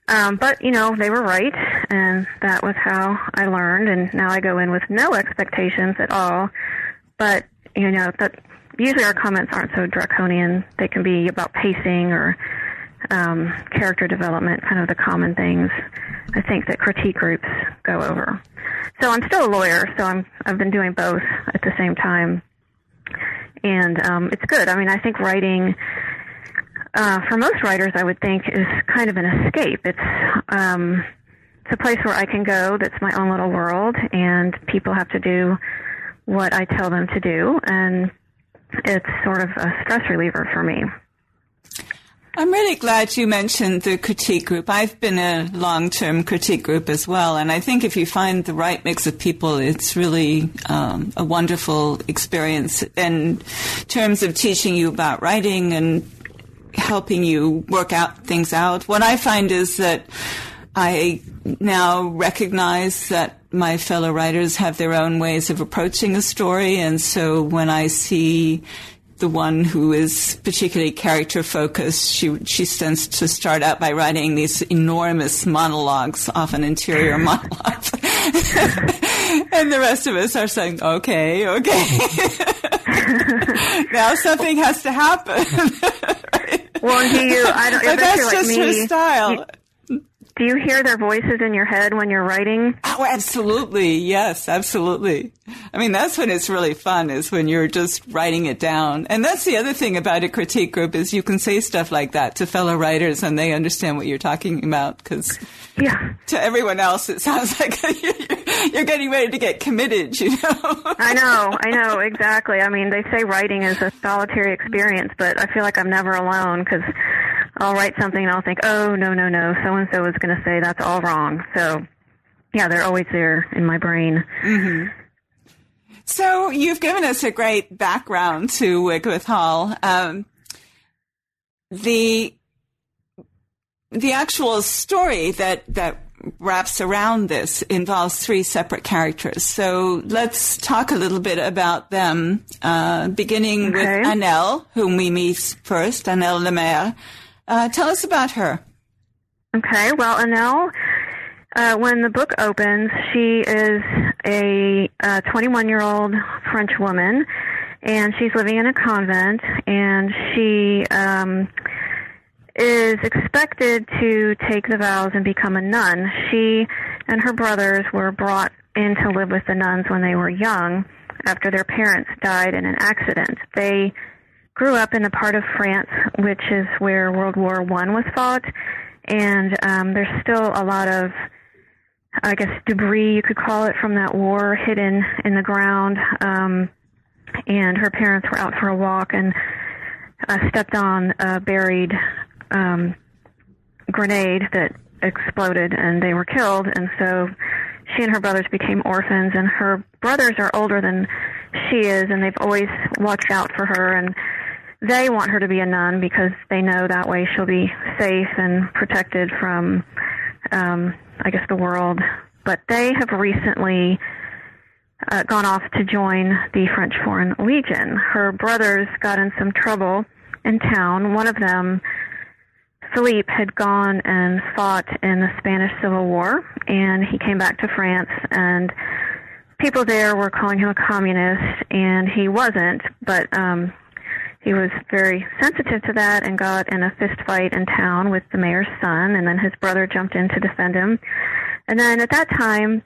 Speaker 3: Um, but, you know, they were right, and that was how I learned, and now I go in with no expectations at all. But, you know, that usually our comments aren't so draconian. They can be about pacing or um, character development, kind of the common things I think that critique groups go over. So I'm still a lawyer, so I'm I've been doing both at the same time, and um, it's good. I mean, I think writing. Uh, for most writers, I would think is kind of an escape. It's um, it's a place where I can go. That's my own little world, and people have to do what I tell them to do, and it's sort of a stress reliever for me.
Speaker 1: I'm really glad you mentioned the critique group. I've been a long-term critique group as well, and I think if you find the right mix of people, it's really um, a wonderful experience in terms of teaching you about writing and helping you work out things out. What I find is that I now recognize that my fellow writers have their own ways of approaching a story, and so when I see the one who is particularly character focused. She she tends to start out by writing these enormous monologues, often interior monologues, and the rest of us are saying, "Okay, okay, now something has to happen."
Speaker 3: Well, do you? I don't.
Speaker 1: But that's
Speaker 3: just
Speaker 1: like her style.
Speaker 3: Do you hear their voices in your head when you're writing?
Speaker 1: Oh, absolutely. Yes, absolutely. I mean, that's when it's really fun is when you're just writing it down. And that's the other thing about a critique group is you can say stuff like that to fellow writers and they understand what you're talking about because
Speaker 3: yeah.
Speaker 1: to everyone else it sounds like you're getting ready to get committed, you know?
Speaker 3: I know, I know, exactly. I mean, they say writing is a solitary experience, but I feel like I'm never alone because I'll write something and I'll think, oh, no, no, no, so and so is going to say that's all wrong. So, yeah, they're always there in my brain.
Speaker 1: Mm-hmm. So, you've given us a great background to Wickwythe Hall. Um, the the actual story that that wraps around this involves three separate characters. So let's talk a little bit about them, uh, beginning okay. with Annelle, whom we meet first, Annelle Lemaire. Uh, tell us about her.
Speaker 3: Okay, well, Annelle, uh, when the book opens, she is a 21 year old French woman, and she's living in a convent, and she um, is expected to take the vows and become a nun. She and her brothers were brought in to live with the nuns when they were young after their parents died in an accident. They grew up in the part of France which is where World War One was fought, and um, there's still a lot of, I guess, debris you could call it from that war hidden in the ground. Um, and her parents were out for a walk and uh, stepped on a buried um, grenade that exploded, and they were killed. And so she and her brothers became orphans, and her brothers are older than she is, and they've always watched out for her, and they want her to be a nun because they know that way she'll be safe and protected from, um, I guess, the world. But they have recently uh, gone off to join the French Foreign Legion. Her brothers got in some trouble in town. One of them Philippe had gone and fought in the Spanish Civil War, and he came back to France, and people there were calling him a communist, and he wasn't, but um, he was very sensitive to that and got in a fist fight in town with the mayor's son, and then his brother jumped in to defend him. And then at that time,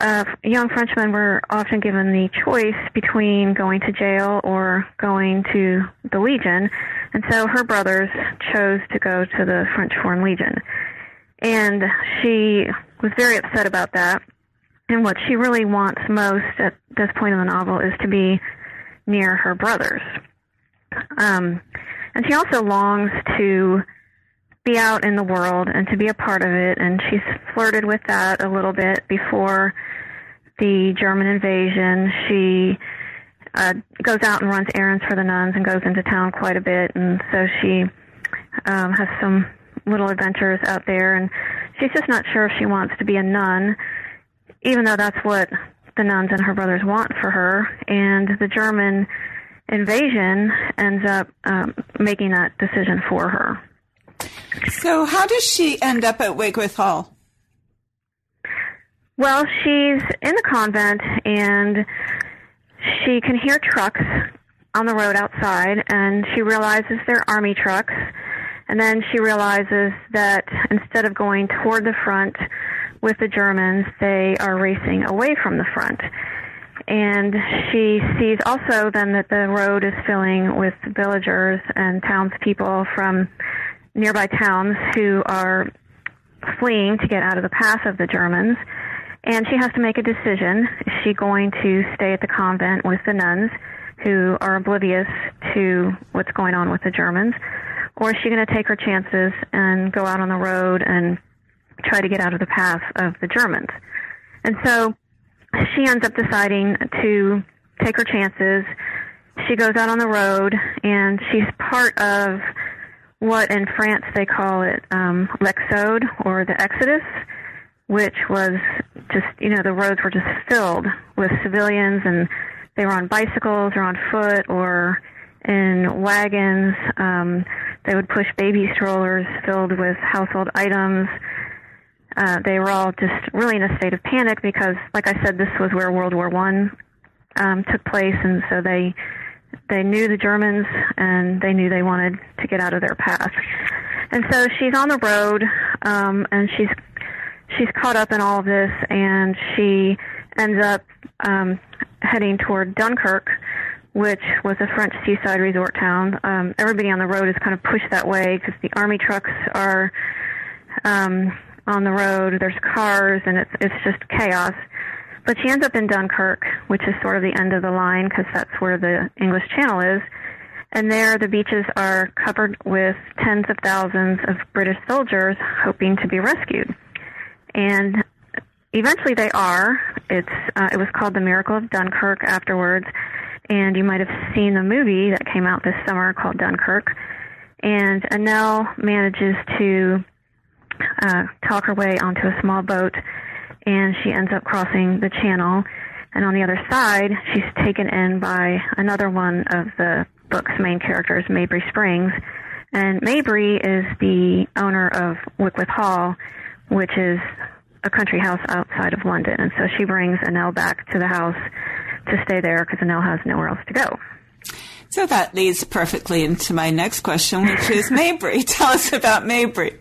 Speaker 3: uh, young Frenchmen were often given the choice between going to jail or going to the Legion, and so her brothers chose to go to the French Foreign Legion. And she was very upset about that. And what she really wants most at this point in the novel is to be near her brothers. Um, and she also longs to be out in the world and to be a part of it. And she's flirted with that a little bit before the German invasion. She uh, goes out and runs errands for the nuns and goes into town quite a bit. And so she um, has some little adventures out there. And she's just not sure if she wants to be a nun, even though that's what the nuns and her brothers want for her. And the German invasion ends up um, making that decision for her.
Speaker 1: So, how does she end up at Wickwythe Hall?
Speaker 3: Well, she's in the convent and she can hear trucks on the road outside, and she realizes they're army trucks. And then she realizes that instead of going toward the front with the Germans, they are racing away from the front. And she sees also then that the road is filling with villagers and townspeople from nearby towns who are fleeing to get out of the path of the Germans. And she has to make a decision. Is she going to stay at the convent with the nuns who are oblivious to what's going on with the Germans? Or is she going to take her chances and go out on the road and try to get out of the path of the Germans? And so she ends up deciding to take her chances. She goes out on the road and she's part of what in France they call it um, l'exode or the exodus, which was just, you know, the roads were just filled with civilians and they were on bicycles or on foot or in wagons. Um, they would push baby strollers filled with household items. Uh, they were all just really in a state of panic because, like I said, this was where World War One um, took place, and so they they knew the Germans and they knew they wanted to get out of their path. And so she's on the road, um, and she's she's caught up in all of this, and she ends up um, heading toward Dunkirk, which was a French seaside resort town. Um, everybody on the road is kind of pushed that way because the army trucks are um, on the road. There's cars, and it's it's just chaos. But she ends up in Dunkirk, which is sort of the end of the line because that's where the English Channel is. And there, the beaches are covered with tens of thousands of British soldiers hoping to be rescued and eventually they are. It's uh, it was called The Miracle of Dunkirk afterwards, and you might have seen the movie that came out this summer called Dunkirk. And Annelle manages to uh, talk her way onto a small boat, and she ends up crossing the channel. And on the other side, she's taken in by another one of the book's main characters, Mabry Springs. And Mabry is the owner of Wickwythe Hall, which is a country house outside of London. And so she brings Annelle back to the house to stay there because Annelle has nowhere else to go.
Speaker 1: So that leads perfectly into my next question, which is Mabry. Tell us about Mabry.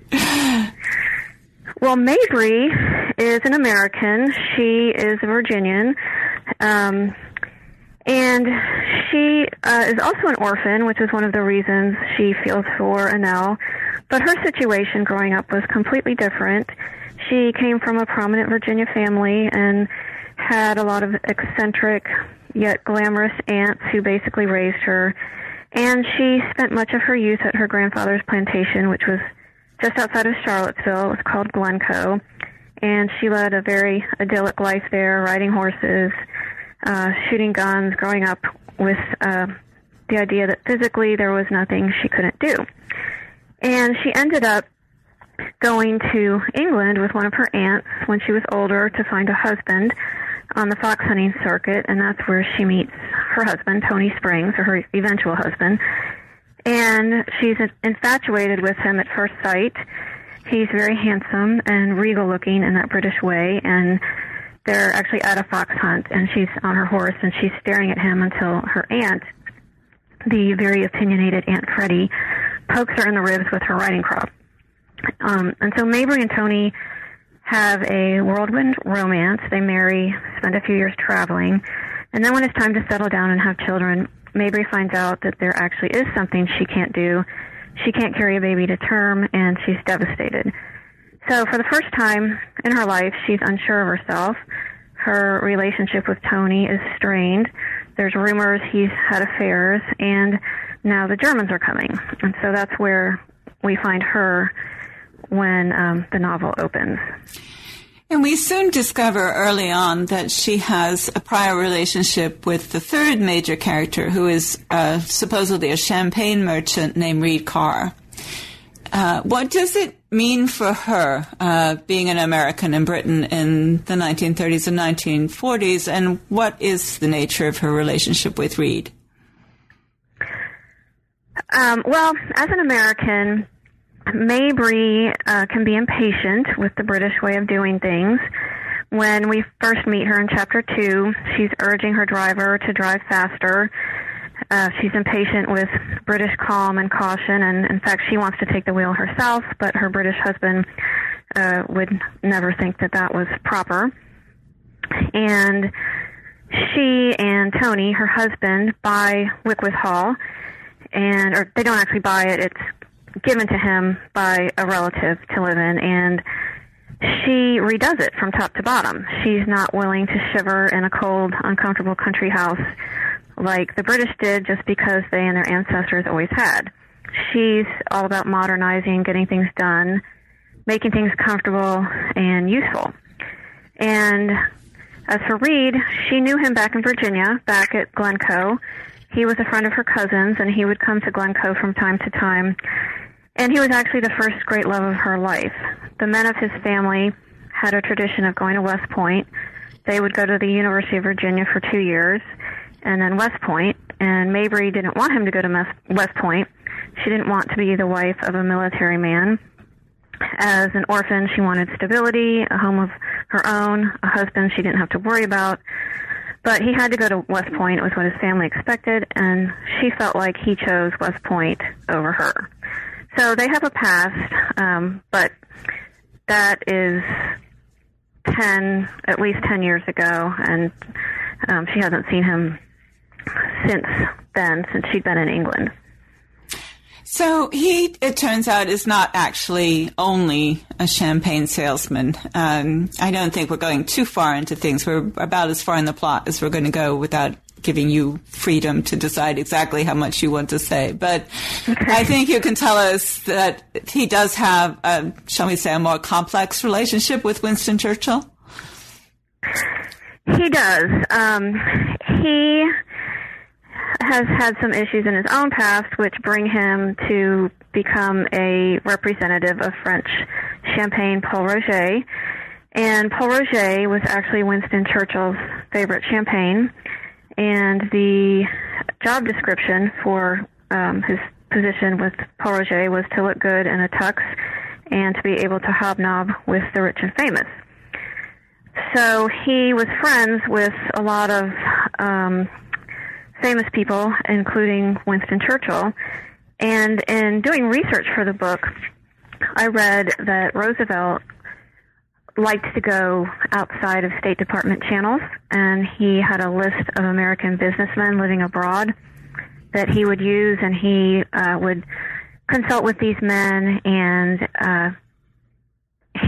Speaker 3: Well, Mabry is an American. She is a Virginian. Um, and she uh, is also an orphan, which is one of the reasons she feels for Annelle. But her situation growing up was completely different. She came from a prominent Virginia family and had a lot of eccentric yet glamorous aunts who basically raised her. And she spent much of her youth at her grandfather's plantation, which was just outside of Charlottesville. It was called Glencoe. And she led a very idyllic life there, riding horses, uh, shooting guns, growing up with uh, the idea that physically there was nothing she couldn't do. And she ended up going to England with one of her aunts when she was older to find a husband on the fox hunting circuit, and that's where she meets her husband, Tony Springs, or her eventual husband. And she's infatuated with him at first sight. He's very handsome and regal looking in that British way, and they're actually at a fox hunt, and she's on her horse, and she's staring at him until her aunt, the very opinionated Aunt Freddie, pokes her in the ribs with her riding crop. Um, and so Mabry and Tony have a whirlwind romance. They marry, spend a few years traveling, and then when it's time to settle down and have children, Mabry finds out that there actually is something she can't do. She can't carry a baby to term, and she's devastated. So for the first time in her life, she's unsure of herself. Her relationship with Tony is strained. There's rumors he's had affairs, and now the Germans are coming. And so that's where we find her when um, the novel opens.
Speaker 1: And we soon discover early on that she has a prior relationship with the third major character, who is uh, supposedly a champagne merchant named Reed Carr. Uh, what does it mean for her uh, being an American in Britain in the 1930s and 1940s, and what is the nature of her relationship with Reed?
Speaker 3: Um, well, as an American, Mabry uh, can be impatient with the British way of doing things. When we first meet her in chapter two, she's urging her driver to drive faster. Uh, she's impatient with British calm and caution, and in fact, she wants to take the wheel herself, but her British husband uh, would never think that that was proper. And she and Tony, her husband, buy Wickwythe Hall, and or they don't actually buy it; it's given to him by a relative to live in, and she redoes it from top to bottom. She's not willing to shiver in a cold, uncomfortable country house like the British did just because they and their ancestors always had. She's all about modernizing, getting things done, making things comfortable and useful. And as for Reed, she knew him back in Virginia, back at Glencoe. He was a friend of her cousin's, and he would come to Glencoe from time to time and he was actually the first great love of her life. The men of his family had a tradition of going to West Point. They would go to the University of Virginia for two years and then West Point. And Mabry didn't want him to go to West Point. She didn't want to be the wife of a military man. As an orphan, she wanted stability, a home of her own, a husband she didn't have to worry about. But he had to go to West Point. It was what his family expected, and she felt like he chose West Point over her. So they have a past, um, but that is 10, at least 10 years ago, and um, she hasn't seen him since then, since she'd been in England.
Speaker 1: So he, it turns out, is not actually only a champagne salesman. Um, I don't think we're going too far into things. We're about as far in the plot as we're going to go without giving you freedom to decide exactly how much you want to say. But. I think you can tell us that he does have, a, shall we say, a more complex relationship with Winston Churchill.
Speaker 3: He does. Um, he has had some issues in his own past, which bring him to become a representative of French champagne Pol Roger. And Pol Roger was actually Winston Churchill's favorite champagne and the job description for um, his position with Pol Roger was to look good in a tux and to be able to hobnob with the rich and famous. So he was friends with a lot of um, famous people, including Winston Churchill. And in doing research for the book, I read that Roosevelt liked to go outside of State Department channels, and he had a list of American businessmen living abroad that he would use, and he uh, would consult with these men, and uh,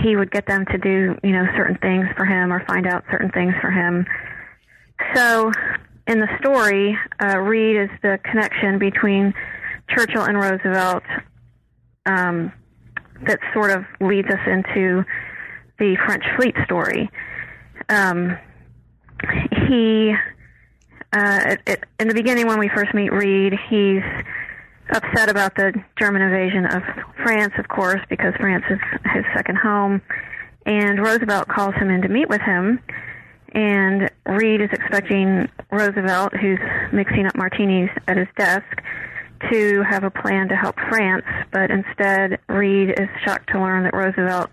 Speaker 3: he would get them to do, you know, certain things for him or find out certain things for him. So, in the story, uh, Reed is the connection between Churchill and Roosevelt um, that sort of leads us into the French fleet story. Um, he, uh, it, it, in the beginning, when we first meet Reed, he's upset about the German invasion of France, of course, because France is his second home. And Roosevelt calls him in to meet with him. And Reed is expecting Roosevelt, who's mixing up martinis at his desk, to have a plan to help France, but instead Reed is shocked to learn that Roosevelt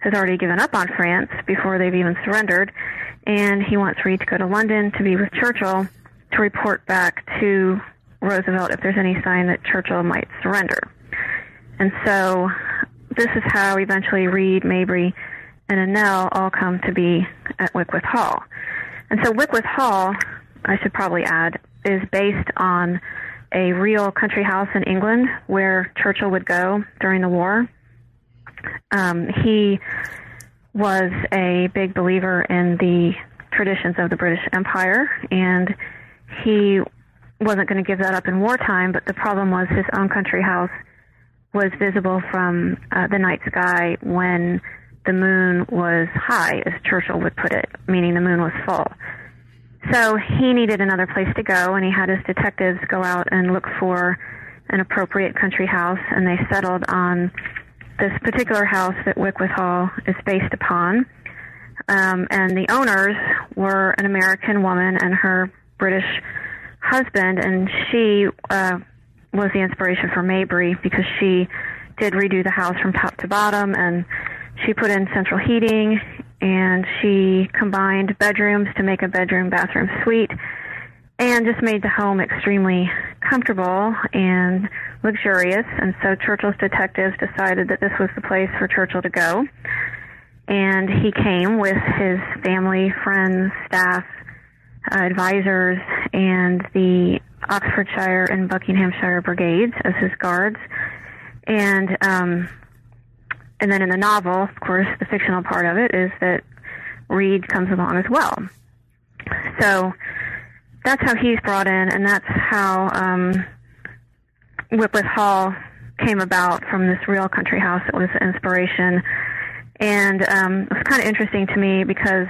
Speaker 3: has already given up on France before they've even surrendered, and he wants Reed to go to London to be with Churchill to report back to Roosevelt if there's any sign that Churchill might surrender. And so this is how eventually Reed, Mabry, and Annelle all come to be at Wickwythe Hall. And so Wickwythe Hall, I should probably add, is based on a real country house in England where Churchill would go during the war. Um, he was a big believer in the traditions of the British Empire, and he wasn't going to give that up in wartime. But the problem was his own country house was visible from uh, the night sky when the moon was high, as Churchill would put it, meaning the moon was full. So he needed another place to go, and he had his detectives go out and look for an appropriate country house, and they settled on this particular house that Wickwythe Hall is based upon. Um, and the owners were an American woman and her British husband, and she uh, was the inspiration for Mabry because she did redo the house from top to bottom, and she put in central heating and she combined bedrooms to make a bedroom bathroom suite and just made the home extremely comfortable and luxurious. And so Churchill's detectives decided that this was the place for Churchill to go. And he came with his family, friends, staff, uh, advisors, and the Oxfordshire and Buckinghamshire brigades as his guards. And um, and then in the novel, of course, the fictional part of it is that Reed comes along as well. So that's how he's brought in, and that's how um, Wickwythe Hall came about from this real country house. It was inspiration, and um, it was kind of interesting to me because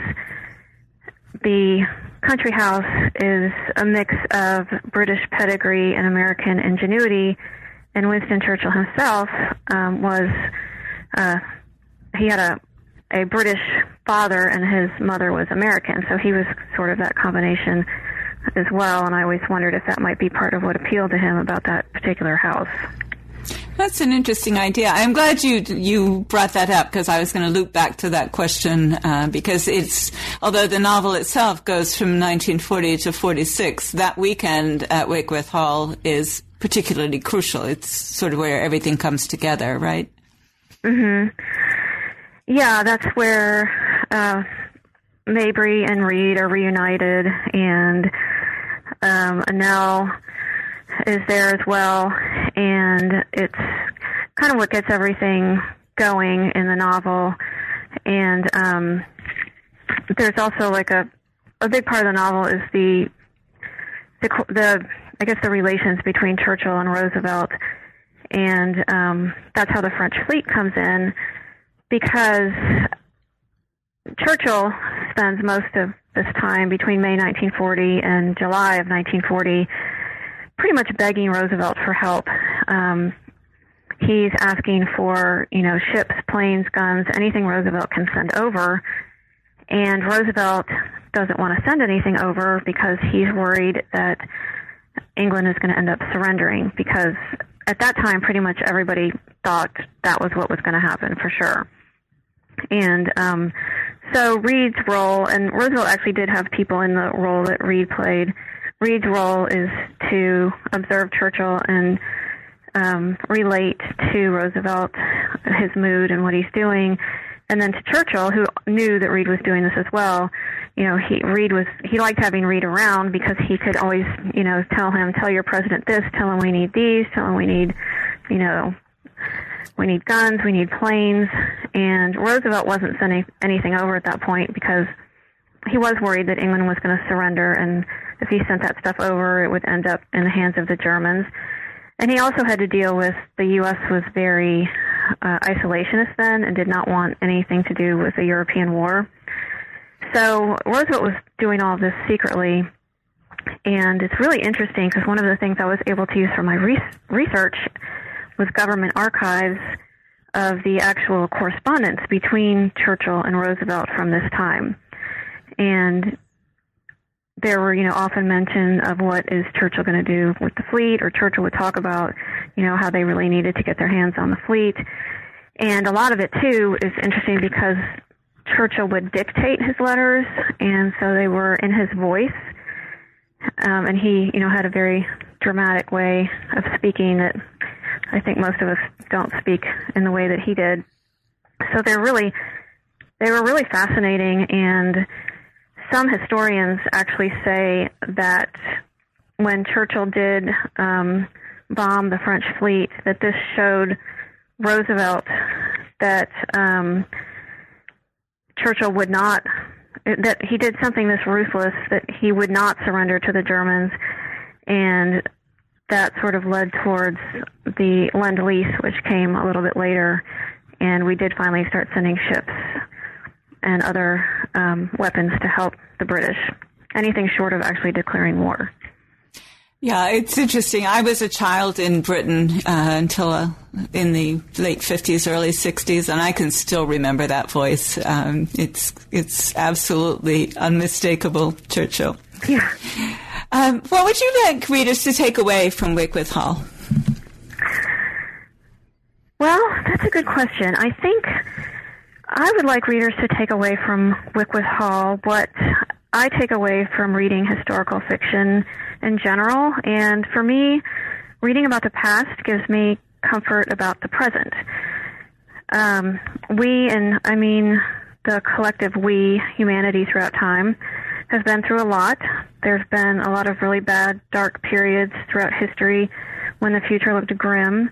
Speaker 3: the country house is a mix of British pedigree and American ingenuity, and Winston Churchill himself um, was uh, he had a a British father and his mother was American, so he was sort of that combination as well. And I always wondered if that might be part of what appealed to him about that particular house.
Speaker 1: That's an interesting idea. I'm glad you you brought that up because I was going to loop back to that question uh, because it's although the novel itself goes from 1940 to 46, that weekend at Wickwythe Hall is particularly crucial. It's sort of where everything comes together, right?
Speaker 3: Mhm. Yeah, that's where uh, Mabry and Reed are reunited, and um, Annelle is there as well, and it's kind of what gets everything going in the novel. And um, there's also like a a big part of the novel is the the the I guess the relations between Churchill and Roosevelt and um, that's how the French fleet comes in because Churchill spends most of this time between May 1940 and July of 1940 pretty much begging Roosevelt for help. Um, he's asking for, you know, ships, planes, guns, anything Roosevelt can send over. And Roosevelt doesn't want to send anything over because he's worried that England is going to end up surrendering because at that time, pretty much everybody thought that was what was going to happen for sure. And um, so Reed's role, and Roosevelt actually did have people in the role that Reed played. Reed's role is to observe Churchill and um, relate to Roosevelt his mood and what he's doing, and then to Churchill, who knew that Reed was doing this as well. You know, he Reed was he liked having Reed around because he could always, you know, tell him, tell your president this, tell him we need these, tell him we need, you know, we need guns, we need planes, and Roosevelt wasn't sending anything over at that point because he was worried that England was going to surrender, and if he sent that stuff over, it would end up in the hands of the Germans. And he also had to deal with the U.S. was very uh, isolationist then and did not want anything to do with a European war. So Roosevelt was doing all this secretly, and it's really interesting because one of the things I was able to use for my re- research was government archives of the actual correspondence between Churchill and Roosevelt from this time. And there were, you know, often mention of what is Churchill going to do with the fleet, or Churchill would talk about, you know, how they really needed to get their hands on the fleet. And a lot of it, too, is interesting because Churchill would dictate his letters, and so they were in his voice. Um, and he, you know, had a very dramatic way of speaking that I think most of us don't speak in the way that he did. So they're really, they were really fascinating and some historians actually say that when Churchill did um, bomb the French fleet, that this showed Roosevelt that um, Churchill would not, that he did something this ruthless, that he would not surrender to the Germans, and that sort of led towards the Lend Lease, which came a little bit later, and we did finally start sending ships and other um, weapons to help the British. Anything short of actually declaring war.
Speaker 1: Yeah, it's interesting. I was a child in Britain uh, until uh, in the late fifties, early sixties, and I can still remember that voice. Um, it's it's absolutely unmistakable, Churchill.
Speaker 3: Yeah.
Speaker 1: Um, what would you like readers to take away from Wickwythe Hall?
Speaker 3: Well, that's a good question. I think I would like readers to take away from Wickwythe Hall what I take away from reading historical fiction in general. And for me, reading about the past gives me comfort about the present. Um, we, and I mean the collective we, humanity throughout time, has been through a lot. There's been a lot of really bad, dark periods throughout history when the future looked grim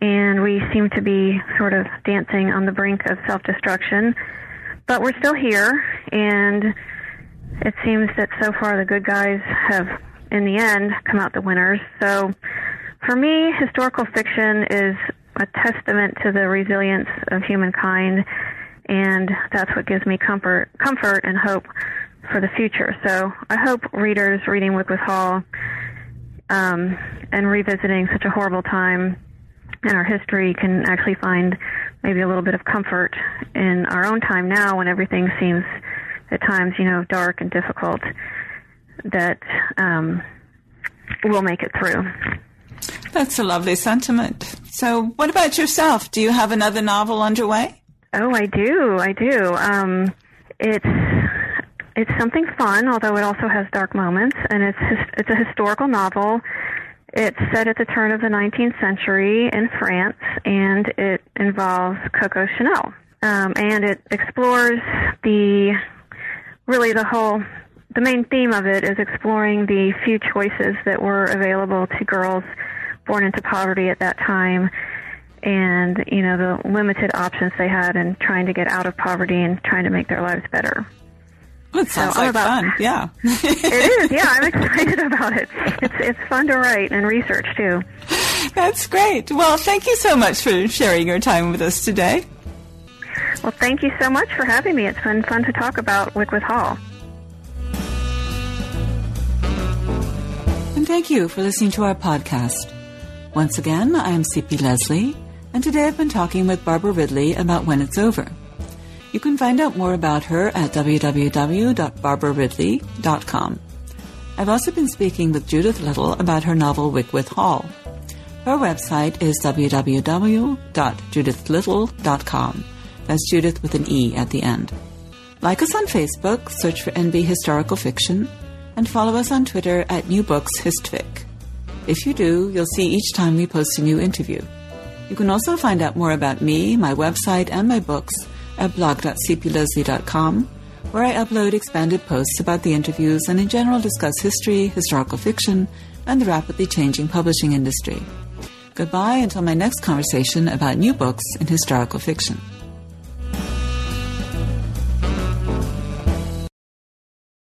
Speaker 3: and we seem to be sort of dancing on the brink of self destruction. But we're still here, and it seems that so far the good guys have, in the end, come out the winners. So for me, historical fiction is a testament to the resilience of humankind, and that's what gives me comfort, comfort and hope for the future. So I hope readers reading Wickwythe Hall um, and revisiting such a horrible time and our history can actually find maybe a little bit of comfort in our own time now when everything seems at times, you know, dark and difficult, that um, we'll make it through.
Speaker 1: That's a lovely sentiment. So, what about yourself? Do you have another novel underway?
Speaker 3: Oh, I do. I do. Um, it's it's something fun, although it also has dark moments, and it's it's a historical novel it's set at the turn of the 19th century in France, and it involves Coco Chanel. Um, and it explores the really the whole the main theme of it is exploring the few choices that were available to girls born into poverty at that time and you know the limited options they had in trying to get out of poverty and trying to make their lives better.
Speaker 1: Well, it sounds so like about, fun. Yeah.
Speaker 3: it is. Yeah, I'm excited about it. It's it's fun to write and research too.
Speaker 1: That's great. Well, thank you so much for sharing your time with us today.
Speaker 3: Well, thank you so much for having me. It's been fun to talk about Wickwythe Hall.
Speaker 1: And thank you for listening to our podcast. Once again, I am CP Lesley, and today I've been talking with Barbara Ridley about When It's Over. You can find out more about her at www.barbararidley.com. I've also been speaking with Judithe Little about her novel Wickwythe Hall. Her website is www.judithelittle.com. That's Judith with an E at the end. Like us on Facebook, search for NB Historical Fiction, and follow us on Twitter at New Books Histfic. If you do, you'll see each time we post a new interview. You can also find out more about me, my website, and my books at blog.cplesley.com, where I upload expanded posts about the interviews and in general discuss history, historical fiction, and the rapidly changing publishing industry. Goodbye until my next conversation about new books in historical fiction.